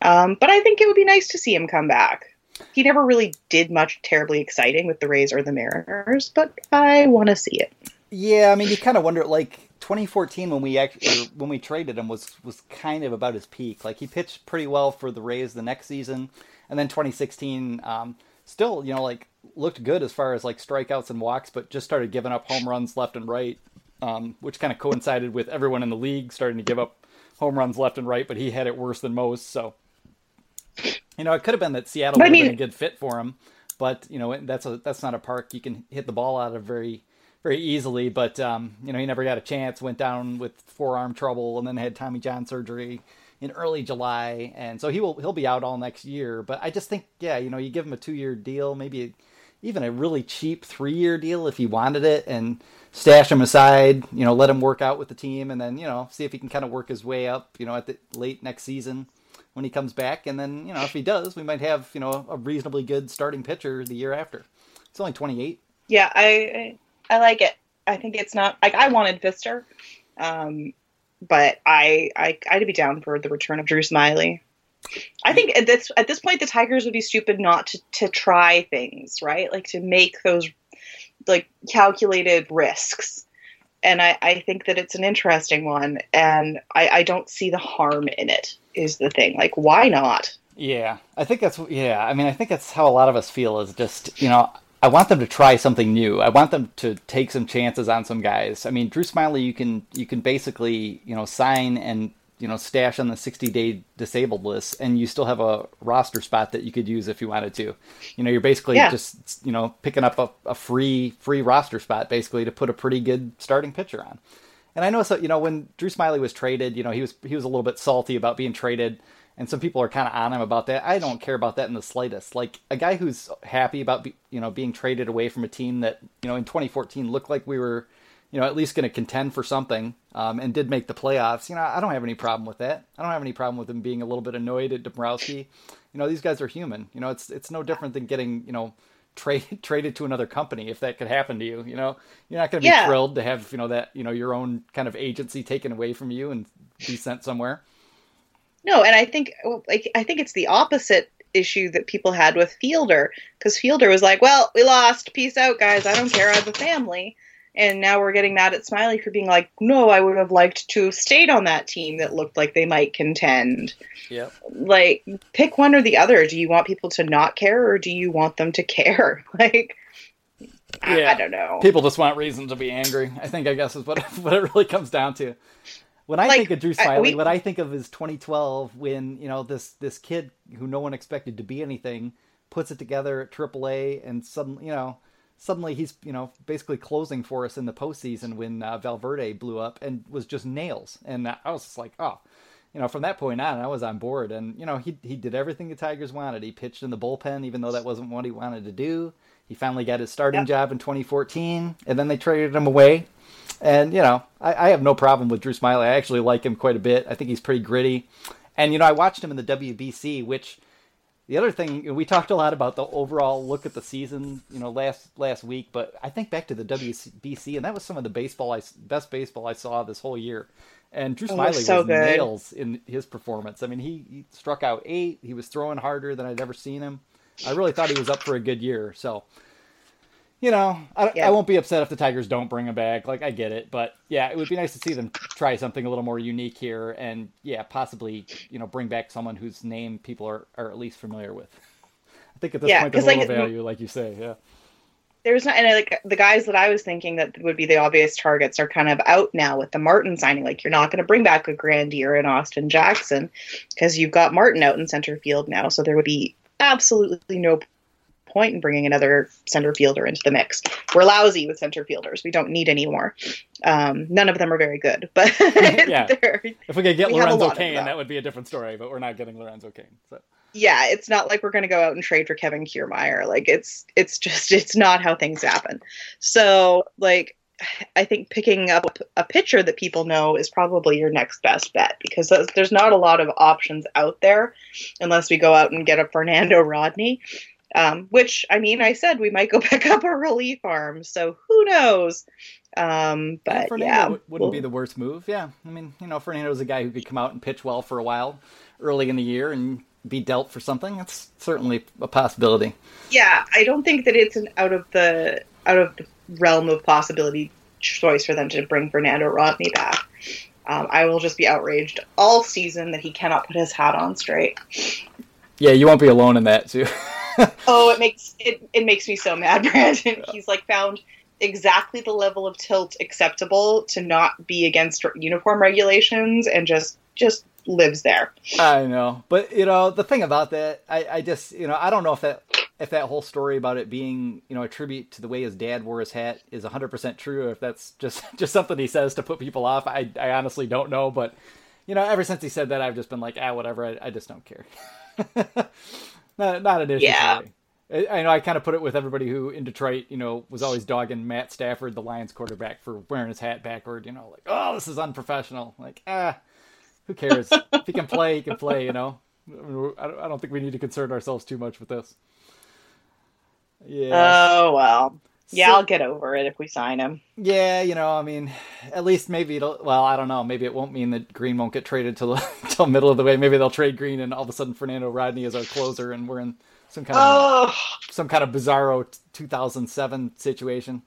Um, but I think it would be nice to see him come back. He never really did much terribly exciting with the Rays or the Mariners, but I want to see it. Yeah, I mean, you kind of wonder, like 2014 when we actually when we traded him was was kind of about his peak. Like he pitched pretty well for the Rays the next season, and then 2016 um, still you know like looked good as far as like strikeouts and walks, but just started giving up home runs left and right, um, which kind of coincided with everyone in the league starting to give up home runs left and right. But he had it worse than most, so you know it could have been that Seattle would have been a good fit for him. But you know that's a that's not a park you can hit the ball out of very very easily. But um, you know, he never got a chance. Went down with forearm trouble, and then had Tommy John surgery in early July, and so he will he'll be out all next year. But I just think, yeah, you know, you give him a two year deal, maybe even a really cheap three year deal if he wanted it, and stash him aside. You know, let him work out with the team, and then you know, see if he can kind of work his way up. You know, at the late next season when he comes back, and then you know, if he does, we might have you know a reasonably good starting pitcher the year after. It's only twenty eight. Yeah, I I like it. I think it's not like I wanted Fister, um, but I, I I'd be down for the return of Drew Smyly. I think at this at this point the Tigers would be stupid not to to try things, right? Like to make those like calculated risks. and I, I think that it's an interesting one, and I, I don't see the harm in it. Is the thing like why not? Yeah, I think that's yeah. I mean, I think that's how a lot of us feel. Is just you know, I want them to try something new. I want them to take some chances on some guys. I mean, Drew Smyly, you can you can basically you know sign and you know stash on the 60 day disabled list and you still have a roster spot that you could use if you wanted to you know you're basically yeah. just you know picking up a, a free free roster spot basically to put a pretty good starting pitcher on and i know so you know when drew Smyly was traded you know he was he was a little bit salty about being traded and some people are kind of on him about that i don't care about that in the slightest like a guy who's happy about be, you know being traded away from a team that you know in 2014 looked like we were you know, at least going to contend for something, um, and did make the playoffs. You know, I don't have any problem with that. I don't have any problem with him being a little bit annoyed at Dombrowski. You know, these guys are human. You know, it's it's no different than getting you know trade traded to another company if that could happen to you. You know, you're not going to be yeah. thrilled to have you know that you know your own kind of agency taken away from you and be sent somewhere. No, and I think oh, like I think it's the opposite issue that people had with Fielder because Fielder was like, "Well, we lost. Peace out, guys. I don't care. I have a family." And now we're getting mad at Smyly for being like, no, I would have liked to have stayed on that team that looked like they might contend. Yeah. Like, pick one or the other. Do you want people to not care or do you want them to care? Like, I. I don't know. People just want reason to be angry. I think, I guess, is what, what it really comes down to. When I like, think of Drew Smyly, we, what I think of is 2012 when, you know, this, this kid who no one expected to be anything puts it together at AAA and suddenly, you know, suddenly he's you know basically closing for us in the postseason when uh, Valverde blew up and was just nails. And I was just like, oh, you know, from that point on, I was on board. And you know, he he did everything the Tigers wanted. He pitched in the bullpen, even though that wasn't what he wanted to do. He finally got his starting yep. job in 2014, and then they traded him away. And you know, I, I have no problem with Drew Smyly. I actually like him quite a bit. I think he's pretty gritty. And you know, I watched him in the WBC, which the other thing we talked a lot about the overall look at the season, you know, last last week, but I think back to the WBC, and that was some of the baseball I best baseball I saw this whole year. And Drew oh, Smyly was, so was nails in his performance. I mean, he, he struck out eight. He was throwing harder than I'd ever seen him. I really thought he was up for a good year. So you know, I, yeah. I won't be upset if the Tigers don't bring him back. Like, I get it, but yeah, it would be nice to see them try something a little more unique here, and yeah, possibly you know bring back someone whose name people are, are at least familiar with. I think at this yeah, point there's like, little value, like you say, yeah. There's not, and uh, like the guys that I was thinking that would be the obvious targets are kind of out now with the Martin signing. Like, you're not going to bring back a Grandier and Austin Jackson because you've got Martin out in center field now, so there would be absolutely no point in bringing another center fielder into the mix. We're lousy with center fielders. We don't need any more. Um, none of them are very good, but yeah. if we could get we Lorenzo Cain, that would be a different story. But we're not getting Lorenzo Cain. So yeah, it's not like we're going to go out and trade for Kevin Kiermaier. Like it's it's just it's not how things happen. So like I think picking up a pitcher that people know is probably your next best bet because there's not a lot of options out there unless we go out and get a Fernando Rodney. Um, which I mean, I said we might go back up a relief arm, so who knows? Um, but Fernando yeah, wouldn't we'll... be the worst move. Yeah, I mean, you know, Fernando's a guy who could come out and pitch well for a while early in the year and be dealt for something. That's certainly a possibility. Yeah, I don't think that it's an out of the out of the realm of possibility choice for them to bring Fernando Rodney back. Um, I will just be outraged all season that he cannot put his hat on straight. Yeah, you won't be alone in that too. oh, it makes it, it makes me so mad, Brandon. He's like found exactly the level of tilt acceptable to not be against uniform regulations and just just lives there. I know, but you know the thing about that, I, I just you know I don't know if that if that whole story about it being you know a tribute to the way his dad wore his hat is 100% true or if that's just just something he says to put people off. I, I honestly don't know but you know ever since he said that i've just been like ah whatever. I, I just don't care not, not an issue. Yeah. I know I kind of put it with everybody who in Detroit, you know, was always dogging Matt Stafford, the Lions quarterback, for wearing his hat backward. You know, like, oh, this is unprofessional. Like, ah, who cares? if he can play, he can play. You know, I don't think we need to concern ourselves too much with this. Yeah. Oh well. Yeah, so, I'll get over it if we sign him. Yeah, you know, I mean, at least maybe it'll. Well, I don't know. Maybe it won't mean that Green won't get traded till till middle of the way. Maybe they'll trade Green, and all of a sudden Fernando Rodney is our closer, and we're in some kind of oh. some kind of bizarro 2007 situation.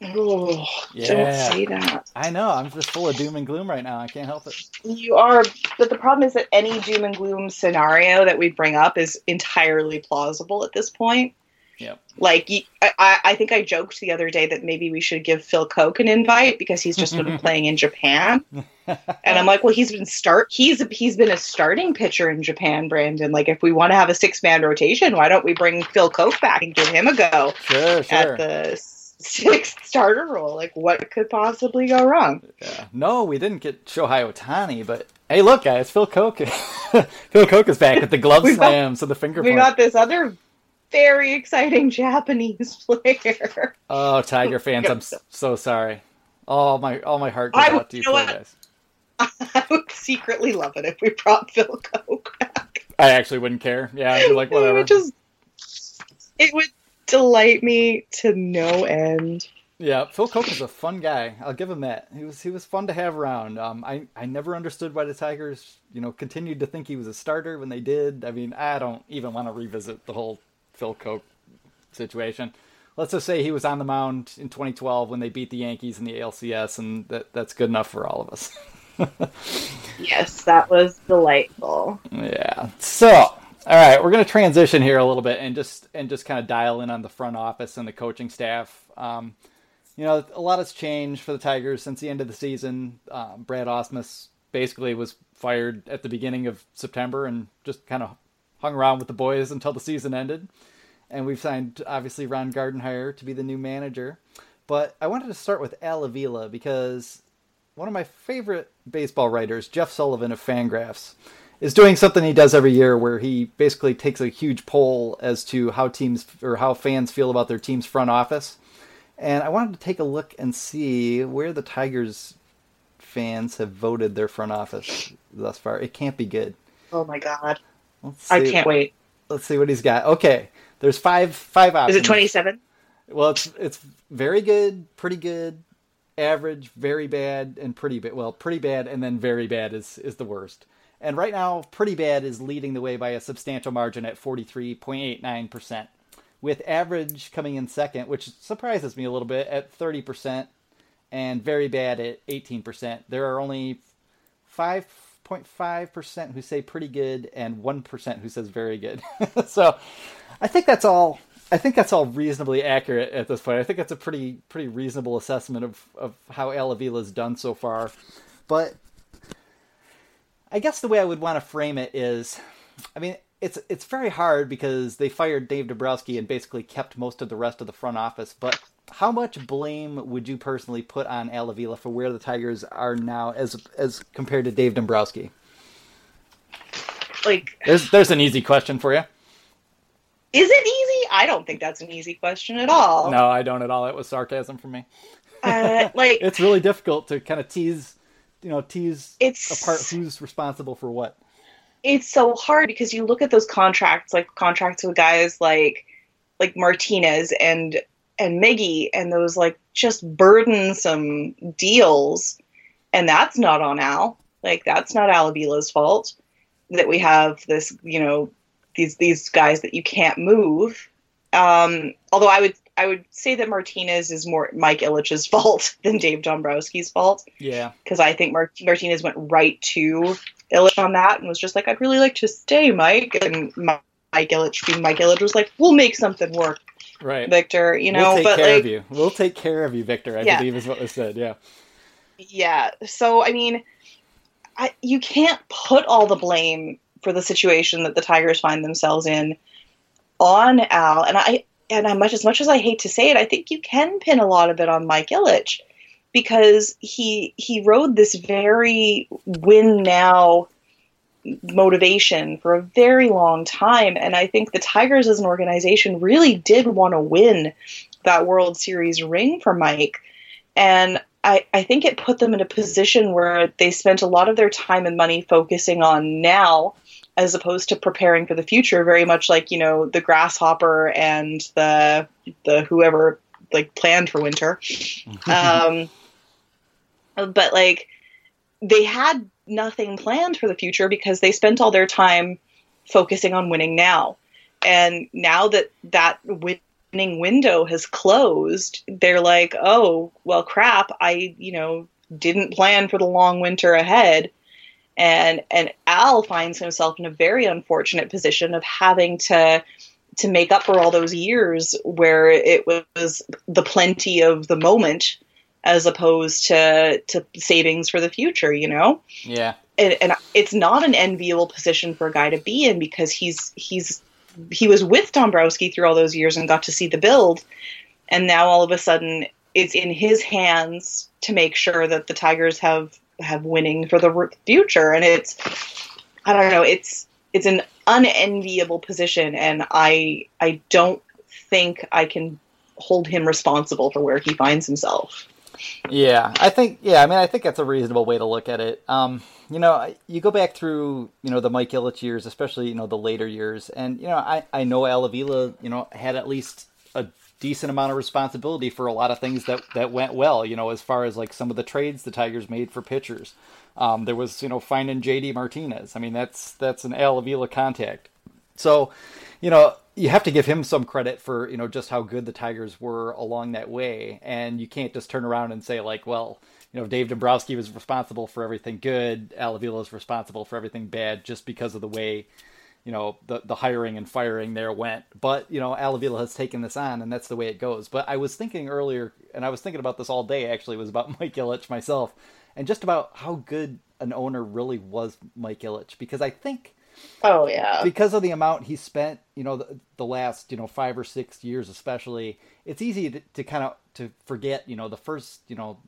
Oh, Yeah. don't say that. I know. I'm just full of doom and gloom right now. I can't help it. You are, but the problem is that any doom and gloom scenario that we bring up is entirely plausible at this point. Yep. Like, I, I think I joked the other day that maybe we should give Phil Coke an invite because he's just been playing in Japan, and I'm like, well, he's been start, he's he's been a starting pitcher in Japan, Brandon. Like, if we want to have a six man rotation, why don't we bring Phil Coke back and give him a go sure, sure. at the sixth starter role? Like, what could possibly go wrong? Yeah. No, we didn't get Shohei Otani, but hey, look, guys, Phil Coke. Phil Coke is back with the glove got- slams and the finger We point. got this other very exciting Japanese player. Oh, Tiger fans, I'm so sorry. All my all my heart goes I- out to you, you know guys. I would secretly love it if we brought Phil Coke back. I actually wouldn't care. Yeah, I'd be like It whatever. would just it would delight me to no end. Yeah, Phil Coke is a fun guy. I'll give him that. He was he was fun to have around. Um, I I never understood why the Tigers, you know, continued to think he was a starter when they did. I mean, I don't even want to revisit the whole Phil Coke situation. Let's just say he was on the mound in 2012 when they beat the Yankees in the ALCS, and that that's good enough for all of us. Yes, that was delightful. Yeah. So, all right, we're going to transition here a little bit and just and just kind of dial in on the front office and the coaching staff. Um, you know, a lot has changed for the Tigers since the end of the season. Um, Brad Ausmus basically was fired at the beginning of September and just kind of hung around with the boys until the season ended. And we've signed obviously Ron Gardenhire to be the new manager. But I wanted to start with Al Avila because one of my favorite baseball writers, Jeff Sullivan of Fangraphs, is doing something he does every year where he basically takes a huge poll as to how teams or how fans feel about their team's front office. And I wanted to take a look and see where the Tigers fans have voted their front office thus far. It can't be good. Oh my god. I can't wait. Let's see what he's got. Okay, there's five five options. Is it 27? Well, it's it's very good, pretty good, average, very bad, and pretty bad. Well, pretty bad, and then very bad is is the worst. And right now, pretty bad is leading the way by a substantial margin at forty three point eight nine percent, with average coming in second, which surprises me a little bit at thirty percent, and very bad at eighteen percent. There are only five point five percent who say pretty good, and one percent who says very good. so, I think that's all. I think that's all reasonably accurate at this point. I think that's a pretty pretty reasonable assessment of, of how Al Avila's done so far. But I guess the way I would want to frame it is, I mean, it's it's very hard because they fired Dave Dombrowski and basically kept most of the rest of the front office. But how much blame would you personally put on Al Avila for where the Tigers are now as as compared to Dave Dombrowski? Like, There's there's an easy question for you. is it easy? I don't think that's an easy question at all. No, I don't at all. It was sarcasm for me. Uh, like, it's really difficult to kind of tease, you know, tease it's apart who's responsible for what. It's so hard because you look at those contracts, like contracts with guys like like Martinez and and Miggy, and those like just burdensome deals, and that's not on Al. Like that's not Al Avila's fault that we have this, you know, these these guys that you can't move. Um, although I would I would say that Martinez is more Mike Ilitch's fault than Dave Dombrowski's fault Yeah, because I think Mart- Martinez went right to Ilitch on that and was just like, I'd really like to stay, Mike. And Mi- Mike Ilitch, being Mike Ilitch, was like, we'll make something work, right. Victor. You know, we'll take but care like, of you. We'll take care of you, Victor. I Yeah. believe is what was said. Yeah. yeah. So I mean, I you can't put all the blame for the situation that the Tigers find themselves in on Al. And I and I much as much as I hate to say it, I think you can pin a lot of it on Mike Ilitch because he he rode this very win now motivation for a very long time. And I think the Tigers as an organization really did want to win that World Series ring for Mike. And I, I think it put them in a position where they spent a lot of their time and money focusing on now as opposed to preparing for the future very much like you know the grasshopper and the the whoever like planned for winter. Um but like they had nothing planned for the future because they spent all their time focusing on winning now. And now that that winning window has closed, they're like, oh, well, crap, I, you know, didn't plan for the long winter ahead. And and Al finds himself in a very unfortunate position of having to to make up for all those years where it was the plenty of the moment as opposed to to savings for the future, you know? Yeah. And, and it's not an enviable position for a guy to be in because he's he's he was with Dombrowski through all those years and got to see the build, and now all of a sudden it's in his hands to make sure that the Tigers have have winning for the future. And it's I don't know, it's it's an unenviable position, and I I don't think I can hold him responsible for where he finds himself. Yeah, I think yeah, I mean I think that's a reasonable way to look at it. Um, you know, you go back through, you know, the Mike Ilitch years, especially, you know, the later years. And, you know, I, I know Al Avila, you know, had at least a decent amount of responsibility for a lot of things that, that went well, you know, as far as like some of the trades the Tigers made for pitchers. Um, there was, you know, finding JD Martinez. I mean, that's, that's an Al Avila contact. So, you know, you have to give him some credit for, you know, just how good the Tigers were along that way. And you can't just turn around and say like, well, you know, Dave Dombrowski was responsible for everything good. Al Avila is responsible for everything bad just because of the way, you know, the the hiring and firing there went. But you know, Al Avila has taken this on, and that's the way it goes. But I was thinking earlier, and I was thinking about this all day. Actually, was about Mike Ilitch myself, and just about how good an owner really was Mike Ilitch, because I think. Oh yeah. Because of the amount he spent, you know, the, the last, you know, five or six years especially, it's easy to, to kind of to forget, you know, the first, you know,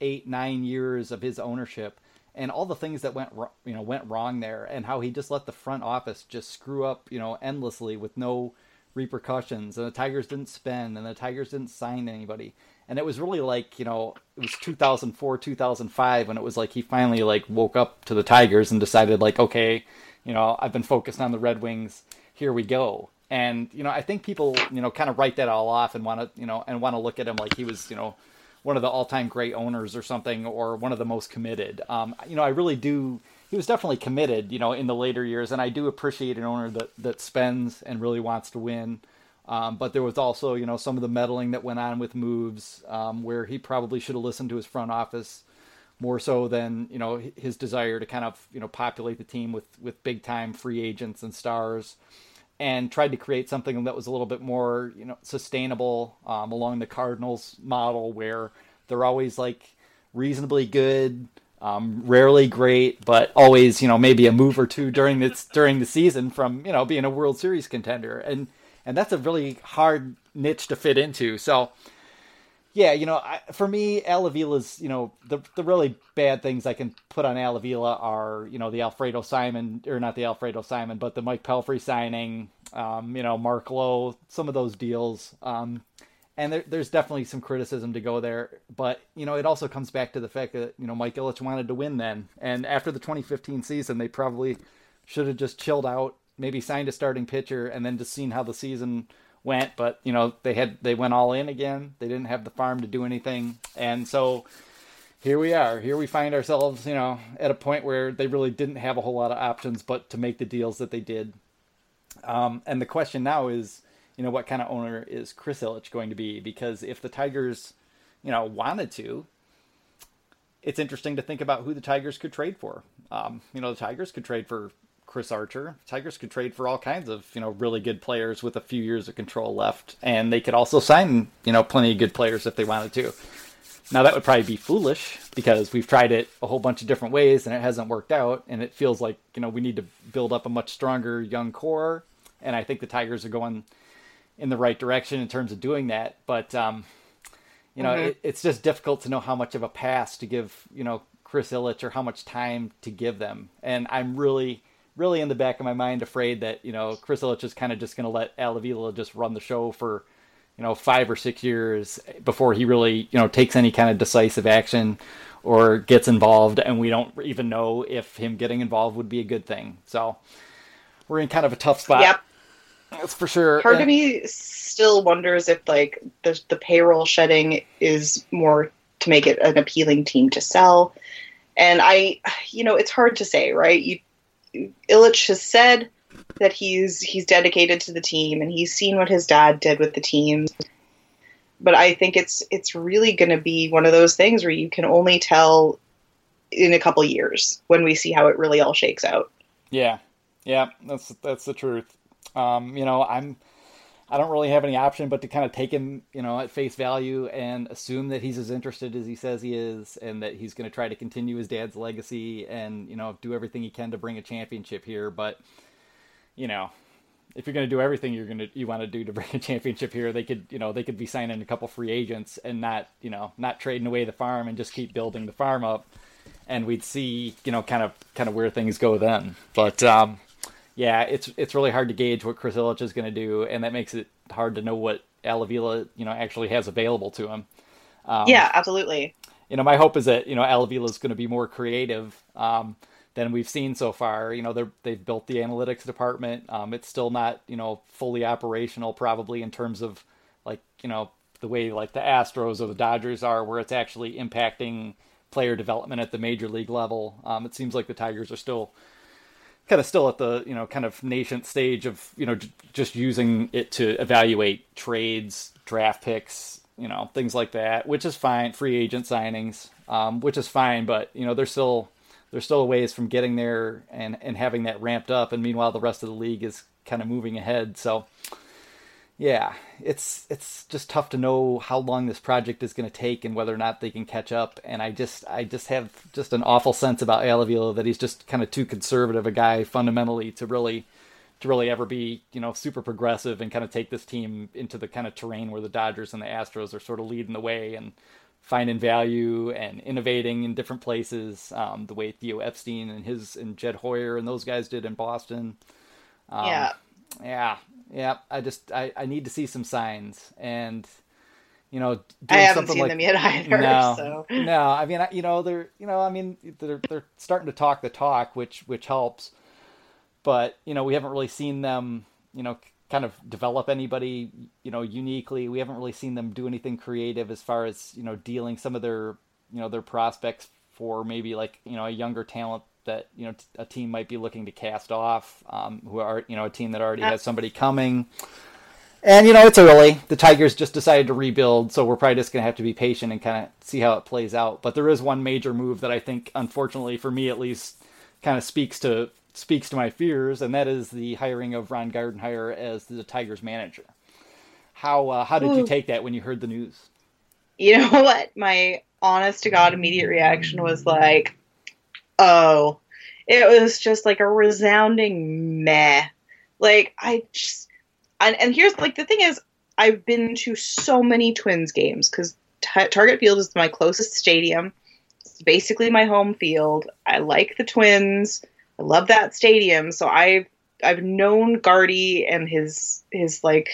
eight nine years of his ownership and all the things that went you know went wrong there and how he just let the front office just screw up you know endlessly with no repercussions and the tigers didn't spend and the tigers didn't sign anybody and it was really like you know it was 2004 2005 when it was like he finally like woke up to the tigers and decided like okay you know i've been focused on the red wings here we go and you know i think people you know kind of write that all off and want to you know and want to look at him like he was you know one of the all-time great owners or something, or one of the most committed. Um, you know, I really do. He was definitely committed, you know, in the later years, and I do appreciate an owner that that spends and really wants to win. Um, but there was also, you know, some of the meddling that went on with moves, um, where he probably should have listened to his front office more so than you know his desire to kind of you know populate the team with with big time free agents and stars and tried to create something that was a little bit more, you know, sustainable um, along the Cardinals model, where they're always like reasonably good, um, rarely great, but always, you know, maybe a move or two during this during the season from you know being a World Series contender, and and that's a really hard niche to fit into. So yeah, you know, I, for me, Al Avila's, you know, the the really bad things I can put on Al Avila are, you know, the Alfredo Simon, or not the Alfredo Simon, but the Mike Pelfrey signing, um, you know, Mark Lowe, some of those deals. Um, and there, there's definitely some criticism to go there, but you know, it also comes back to the fact that you know Mike Ilitch wanted to win then, and after the 2015 season, they probably should have just chilled out, maybe signed a starting pitcher, and then just seen how the season went, but you know they had they went all in again. They didn't have the farm to do anything, and so here we are. Here we find ourselves, you know, at a point where they really didn't have a whole lot of options, but to make the deals that they did. Um, and the question now is, you know, what kind of owner is Chris Ilitch going to be? Because if the Tigers, you know, wanted to, it's interesting to think about who the Tigers could trade for. Um, you know, the Tigers could trade for Chris Archer. Tigers could trade for all kinds of you know really good players with a few years of control left, and they could also sign you know plenty of good players if they wanted to. Now that would probably be foolish because we've tried it a whole bunch of different ways and it hasn't worked out, and it feels like you know we need to build up a much stronger young core, and I think the Tigers are going in the right direction in terms of doing that. But um, you know, mm-hmm. it, it's just difficult to know how much of a pass to give you know Chris Ilitch or how much time to give them, and I'm really really in the back of my mind afraid that you know Chris Ilitch is kind of just going to let Al Avila just run the show for you know five or six years before he really you know takes any kind of decisive action or gets involved, and we don't even know if him getting involved would be a good thing. So we're in kind of a tough spot. Yep, that's for sure. Part of me still wonders if like the the payroll shedding is more to make it an appealing team to sell. And I, you know, it's hard to say, right? You Ilitch has said that he's he's dedicated to the team and he's seen what his dad did with the team. But I think it's it's really going to be one of those things where you can only tell in a couple years when we see how it really all shakes out. Yeah, yeah, that's that's the truth. Um, you know, I'm I don't really have any option but to kind of take him, you know, at face value and assume that he's as interested as he says he is, and that he's going to try to continue his dad's legacy and you know do everything he can to bring a championship here. But you know, if you're going to do everything you're going to you want to do to bring a championship here, they could you know they could be signing a couple free agents and not you know not trading away the farm and just keep building the farm up, and we'd see you know kind of kind of where things go then. But um, yeah, it's it's really hard to gauge what Chris Ilitch is going to do, and that makes it hard to know what Al Avila you know, actually has available to him. Um, yeah, absolutely. You know, my hope is that you know Al Avila is going to be more creative um, than we've seen so far. You know, they they've built the analytics department. Um, it's still not you know fully operational, probably in terms of like you know the way like the Astros or the Dodgers are, where it's actually impacting player development at the major league level. Um, it seems like the Tigers are still kind of still at the you know kind of nascent stage of you know j- just using it to evaluate trades, draft picks, you know things like that, which is fine. Free agent signings, um, which is fine, but you know there's still there's still a ways from getting there and and having that ramped up, and meanwhile the rest of the league is kind of moving ahead. So yeah, it's it's just tough to know how long this project is going to take and whether or not they can catch up. And I just I just have just an awful sense about Al Avila that he's just kind of too conservative a guy fundamentally to really to really ever be you know super progressive and kind of take this team into the kind of terrain where the Dodgers and the Astros are sort of leading the way and finding value and innovating in different places. Um, the way Theo Epstein and his and Jed Hoyer and those guys did in Boston. Um, yeah. Yeah, yeah, I just I, I need to see some signs and you know I haven't seen like, them yet either. No, so. no. I mean, you know, they're you know, I mean, they're they're starting to talk the talk, which which helps. But you know, we haven't really seen them, you know, kind of develop anybody, you know, uniquely. We haven't really seen them do anything creative as far as you know dealing some of their you know their prospects for maybe like you know a younger talent that you know a team might be looking to cast off, um, who are you know a team that already has somebody coming. And you know it's early. The Tigers just decided to rebuild, so we're probably just going to have to be patient and kind of see how it plays out. But there is one major move that I think, unfortunately for me at least, kind of speaks to speaks to my fears, and that is the hiring of Ron Gardenhire as the Tigers manager. How uh, how did Ooh. you take that when you heard the news? You know what? My honest to god immediate reaction was like, oh, it was just like a resounding meh. Like I just, and, and here's like the thing is, I've been to so many Twins games because T- Target Field is my closest stadium. It's basically my home field. I like the Twins. I love that stadium. So I've I've known Gardy and his his like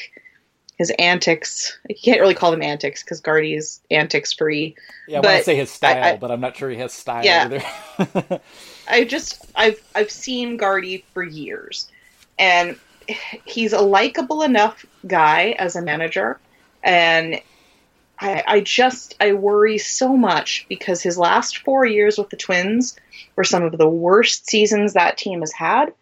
his antics. You can't really call them antics because Gardy is antics free. Yeah, I want to say his style, I, I, but I'm not sure he has style yeah. either. I just I've I've seen Gardy for years, and he's a likable enough guy as a manager, and I, I just I worry so much because his last four years with the Twins were some of the worst seasons that team has had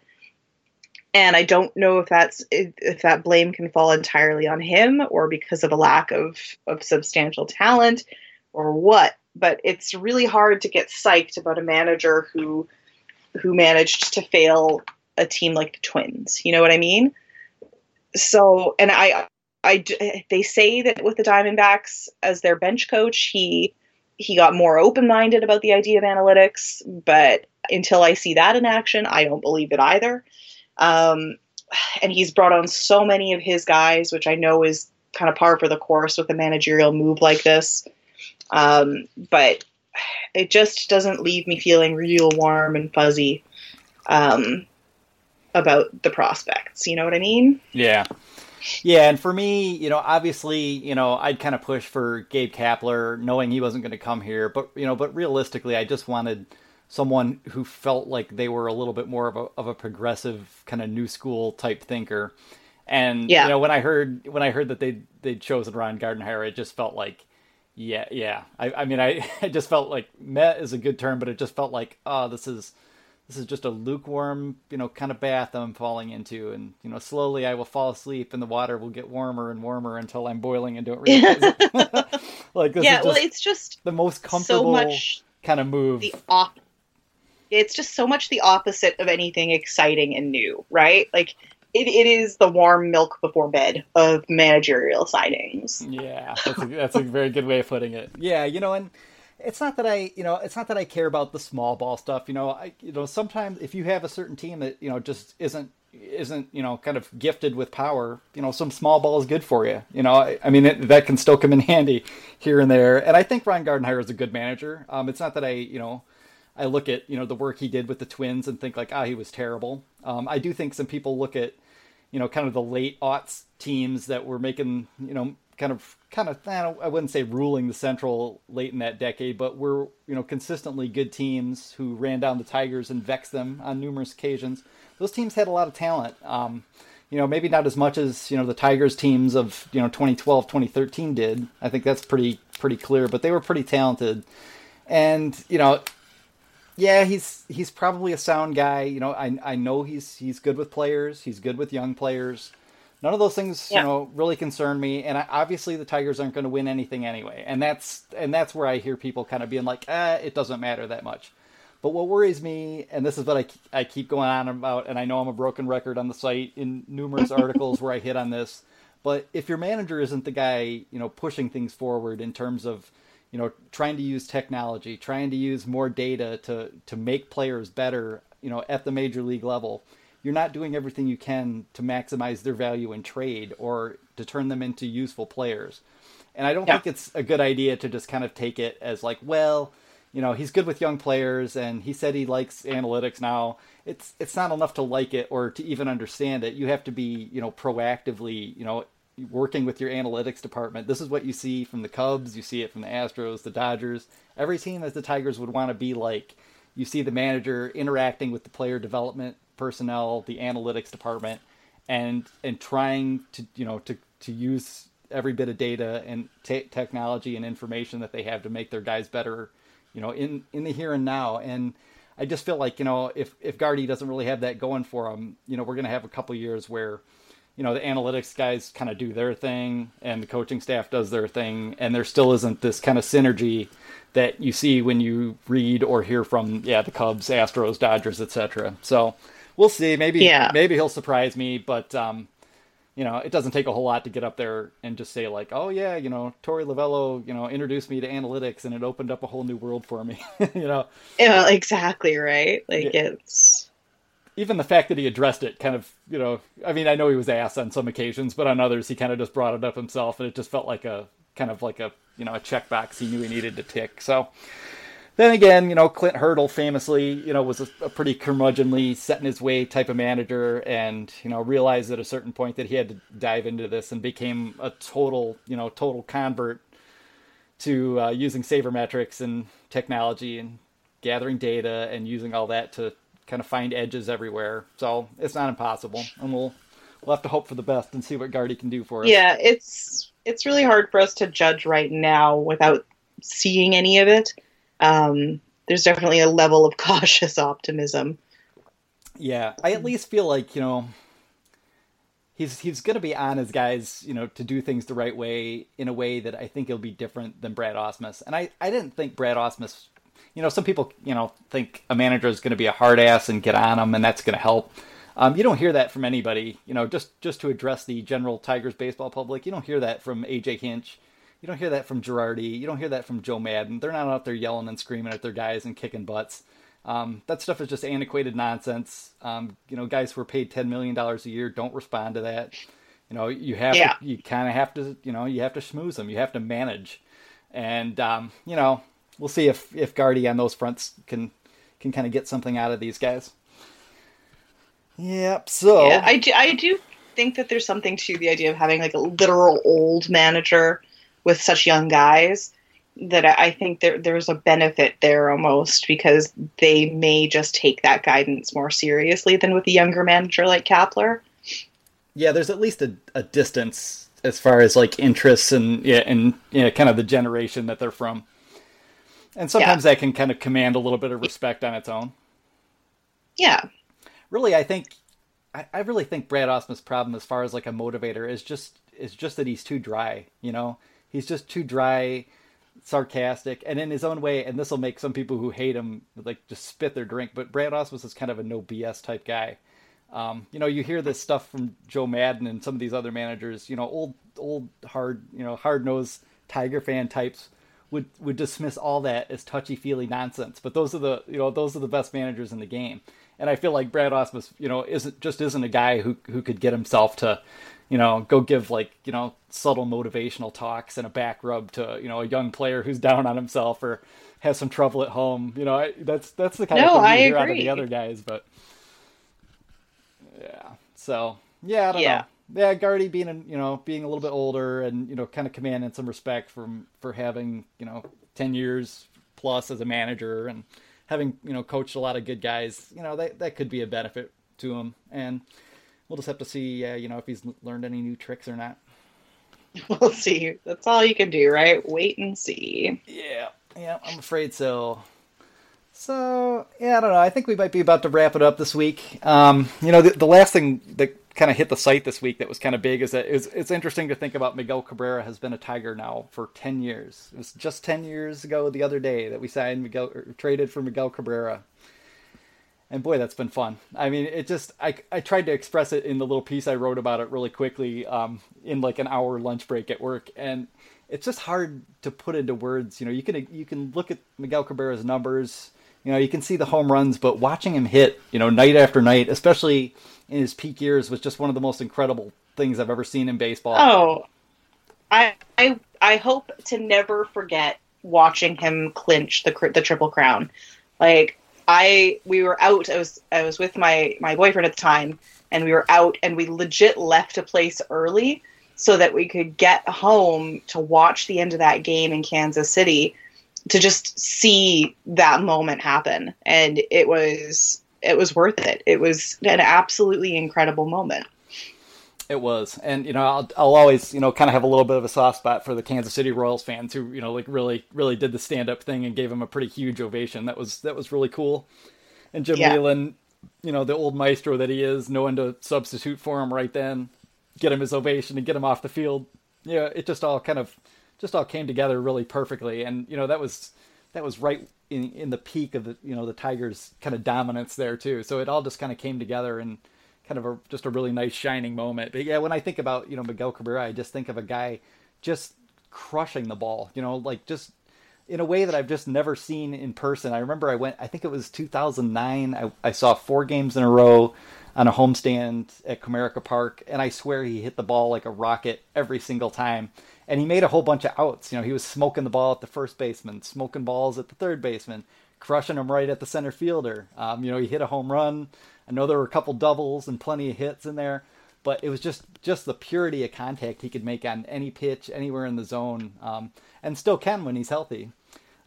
and I don't know if that's if that blame can fall entirely on him or because of a lack of of substantial talent or what. But it's really hard to get psyched about a manager who who managed to fail a team like the Twins. You know what I mean? So, and I, I, they say that with the Diamondbacks as their bench coach, he he got more open minded about the idea of analytics. But until I see that in action, I don't believe it either. Um, and he's brought on so many of his guys, which I know is kind of par for the course with a managerial move like this. Um, but it just doesn't leave me feeling real warm and fuzzy um, about the prospects. You know what I mean? Yeah. Yeah, and for me, you know, obviously, you know, I'd kind of push for Gabe Kapler, knowing he wasn't going to come here, but you know, but realistically, I just wanted someone who felt like they were a little bit more of a of a progressive kind of new school type thinker. And yeah. you know, when I heard when I heard that they they'd chosen Ron Gardenhire, it just felt like, yeah, yeah. I, I mean, I, I just felt like met is a good term, but it just felt like, oh, this is this is just a lukewarm, you know, kind of bath I'm falling into, and you know, slowly I will fall asleep, and the water will get warmer and warmer until I'm boiling and don't realize it. like this yeah, well, it's just the most comfortable so much kind of move. The op- it's just so much the opposite of anything exciting and new, right? Like it, it is the warm milk before bed of managerial signings. Yeah, that's a, that's a very good way of putting it. Yeah, you know, and it's not that I, you know, it's not that I care about the small ball stuff. You know, I, you know, sometimes if you have a certain team that you know just isn't isn't you know kind of gifted with power, you know, some small ball is good for you. You know, I, I mean it, that can still come in handy here and there. And I think Ron Gardenhire is a good manager. Um, it's not that I, you know. I look at you know the work he did with the Twins and think like ah he was terrible. Um, I do think some people look at you know kind of the late aughts teams that were making you know kind of kind of I wouldn't say ruling the Central late in that decade, but were you know consistently good teams who ran down the Tigers and vexed them on numerous occasions. Those teams had a lot of talent. Um, you know, maybe not as much as you know the Tigers teams of you know 2012, 2013 did. I think that's pretty pretty clear, but they were pretty talented. And you know, yeah, he's he's probably a sound guy. You know, I I know he's he's good with players. He's good with young players none of those things yeah. you know really concern me and I, obviously the tigers aren't going to win anything anyway and that's and that's where i hear people kind of being like eh, it doesn't matter that much but what worries me and this is what I, I keep going on about and i know i'm a broken record on the site in numerous articles where i hit on this but if your manager isn't the guy you know pushing things forward in terms of you know trying to use technology trying to use more data to to make players better you know at the major league level you're not doing everything you can to maximize their value in trade or to turn them into useful players. And I don't yeah. think it's a good idea to just kind of take it as like, well, you know, he's good with young players and he said he likes analytics now. It's it's not enough to like it or to even understand it. You have to be, you know, proactively, you know, working with your analytics department. This is what you see from the Cubs, you see it from the Astros, the Dodgers. Every team that the Tigers would want to be like. You see the manager interacting with the player development personnel, the analytics department, and and trying to you know to to use every bit of data and te- technology and information that they have to make their guys better, you know, in in the here and now. And I just feel like you know if if Gardy doesn't really have that going for him, you know, we're going to have a couple years where you know the analytics guys kind of do their thing and the coaching staff does their thing and there still isn't this kind of synergy that you see when you read or hear from yeah the Cubs, Astros, Dodgers, etc. So we'll see. Maybe yeah. maybe he'll surprise me, but um, you know, it doesn't take a whole lot to get up there and just say like, oh yeah, you know, Torey Lovullo, you know, introduced me to analytics and it opened up a whole new world for me. you know. Yeah, exactly right. Like yeah. it's even the fact that he addressed it kind of, you know, I mean, I know he was asked on some occasions, but on others he kind of just brought it up himself and it just felt like a kind of like a, you know, a checkbox he knew he needed to tick. So then again, you know, Clint Hurdle famously, you know, was a, a, pretty curmudgeonly, set in his way type of manager, and you know, realized at a certain point that he had to dive into this and became a total, you know, total convert to uh, using sabermetrics and technology and gathering data and using all that to kind of find edges everywhere. So it's not impossible, and we'll we'll have to hope for the best and see what Gardy can do for us. Yeah, it's it's really hard for us to judge right now without seeing any of it um, there's definitely a level of cautious optimism. Yeah, I at least feel like you know he's he's going to be on his guys, you know, to do things the right way in a way that I think it'll be different than Brad Ausmus. And I I didn't think Brad Ausmus, you know, some people you know think a manager is going to be a hard ass and get on them, and that's going to help. Um, you don't hear that from anybody, you know. Just just to address the general Tigers baseball public, you don't hear that from AJ Hinch. You don't hear that from Girardi. You don't hear that from Joe Maddon. They're not out there yelling and screaming at their guys and kicking butts. Um, that stuff is just antiquated nonsense. Um, you know, guys who are paid ten million dollars a year don't respond to that. You know, you have yeah. to, you kind of have to, you know, you have to schmooze them. You have to manage, and um, you know, we'll see if if Gardy on those fronts can can kind of get something out of these guys. Yep. So yeah, I do, I do think that there's something to the idea of having like a literal old manager with such young guys that I think there there's a benefit there almost because they may just take that guidance more seriously than with a younger manager like Kapler. Yeah, there's at least a, a distance as far as like interests and yeah, and yeah, kind of the generation that they're from. And sometimes yeah. that can kind of command a little bit of respect on its own. Yeah. Really, I think I, I really think Brad Ausmus's problem as far as like a motivator is just is just that he's too dry. You know, he's just too dry, sarcastic, and in his own way. And this will make some people who hate him like just spit their drink. But Brad Ausmus is kind of a no BS type guy. Um, you know, you hear this stuff from Joe Maddon and some of these other managers. You know, old old hard you know hard nosed Tiger fan types would would dismiss all that as touchy feely nonsense. But those are the you know those are the best managers in the game. And I feel like Brad Ausmus, you know, isn't just isn't a guy who who could get himself to, you know, go give like you know subtle motivational talks and a back rub to you know a young player who's down on himself or has some trouble at home. You know, I, that's that's the kind no, of thing you I hear agree. out of the other guys. But yeah, so yeah, I don't Yeah. know. Yeah, Gardy being you know being a little bit older and you know kind of commanding some respect from for having you know ten years plus as a manager and having you know coached a lot of good guys. You know that that could be a benefit to him, and we'll just have to see uh, you know if he's learned any new tricks or not. We'll see. That's all you can do, right? Wait and see. Yeah, yeah, I'm afraid so. So yeah, I don't know. I think we might be about to wrap it up this week. Um, you know, the, the last thing that kind of hit the site this week that was kind of big is that it's, it's interesting to think about Miguel Cabrera has been a Tiger now for ten years. It was just ten years ago the other day that we signed Miguel traded for Miguel Cabrera. And boy, that's been fun. I mean, it just I, I tried to express it in the little piece I wrote about it really quickly um, in like an hour lunch break at work, and it's just hard to put into words. You know, you can you can look at Miguel Cabrera's numbers. You know, you can see the home runs, but watching him hit, you know, night after night, especially in his peak years, was just one of the most incredible things I've ever seen in baseball. Oh, I I I hope to never forget watching him clinch the the triple crown. Like I we were out. I was I was with my my boyfriend at the time, and we were out, and we legit left a place early so that we could get home to watch the end of that game in Kansas City to just see that moment happen and it was it was worth it it was an absolutely incredible moment It was, and you know, I'll, I'll always, you know, kind of have a little bit of a soft spot for the Kansas City Royals fans who, you know, like really, really did the stand up thing and gave him a pretty huge ovation. That was that was really cool. And Jim Yeah. Leyland, you know, the old maestro that he is, knowing to substitute for him right then, get him his ovation and get him off the field. Yeah, it just all kind of, just all came together really perfectly. And you know, that was that was right in in the peak of the, you know, the Tigers' kind of dominance there too. So it all just kind of came together and kind of a just a really nice shining moment. But yeah, when I think about you know Miguel Cabrera, I just think of a guy just crushing the ball. You know, like just in a way that I've just never seen in person. I remember I went. I think it was 2009. I, I saw four games in a row on a homestand at Comerica Park, and I swear he hit the ball like a rocket every single time. And he made a whole bunch of outs. You know, he was smoking the ball at the first baseman, smoking balls at the third baseman, crushing them right at the center fielder. Um, you know, he hit a home run. I know there were a couple doubles and plenty of hits in there, but it was just just the purity of contact he could make on any pitch, anywhere in the zone, um, and still can when he's healthy.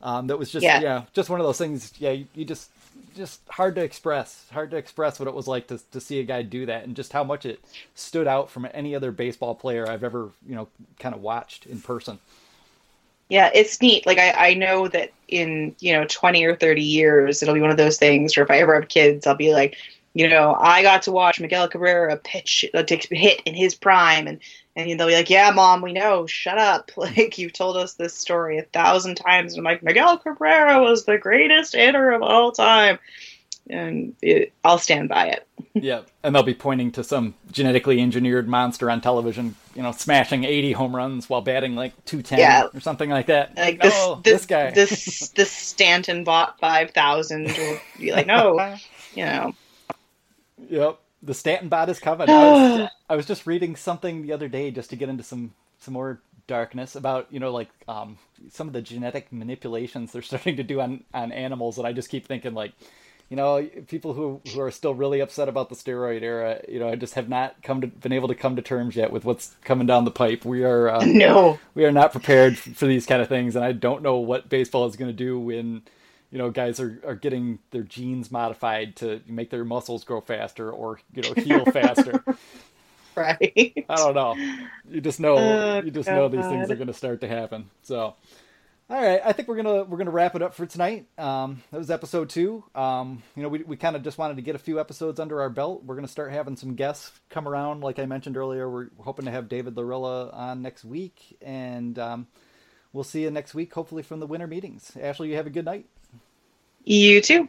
Um, that was just Yeah. yeah. just one of those things. Yeah, you, you just just hard to express, hard to express what it was like to to see a guy do that, and just how much it stood out from any other baseball player I've ever you know kind of watched in person. Yeah, it's neat. Like I, I know that in, you know, 20 or 30 years, it'll be one of those things where if I ever have kids, I'll be like, you know, I got to watch Miguel Cabrera pitch, uh, take hit in his prime. And, and they'll be like, yeah, mom, we know. Shut up. Like you've told us this story a thousand times. And I'm like, Miguel Cabrera was the greatest hitter of all time. And it, I'll stand by it. yeah, and they'll be pointing to some genetically engineered monster on television, you know, smashing 80 home runs while batting like 210 Yeah. or something like that. Like this, oh, this, this guy. this, this Stanton bought 5,000 or be like, no, you know. Yep, the Stanton bot is coming. I was, I was just reading something the other day just to get into some some more darkness about you know like um, some of the genetic manipulations they're starting to do on on animals, and I just keep thinking like. You know, people who who are still really upset about the steroid era, you know, i just have not come to been able to come to terms yet with what's coming down the pipe. We are uh, No. we are not prepared for these kind of things, and I don't know what baseball is going to do when you know guys are, are getting their genes modified to make their muscles grow faster or you know heal faster. Right. I don't know. You just know Oh, you just know these things are going to start to happen. So All right, I think we're gonna we're gonna wrap it up for tonight. Um, that was episode two. Um, you know, we we kind of just wanted to get a few episodes under our belt. We're gonna start having some guests come around, like I mentioned earlier. We're hoping to have David Laurila on next week, and um, we'll see you next week, hopefully from the winter meetings. Ashley, you have a good night. You too.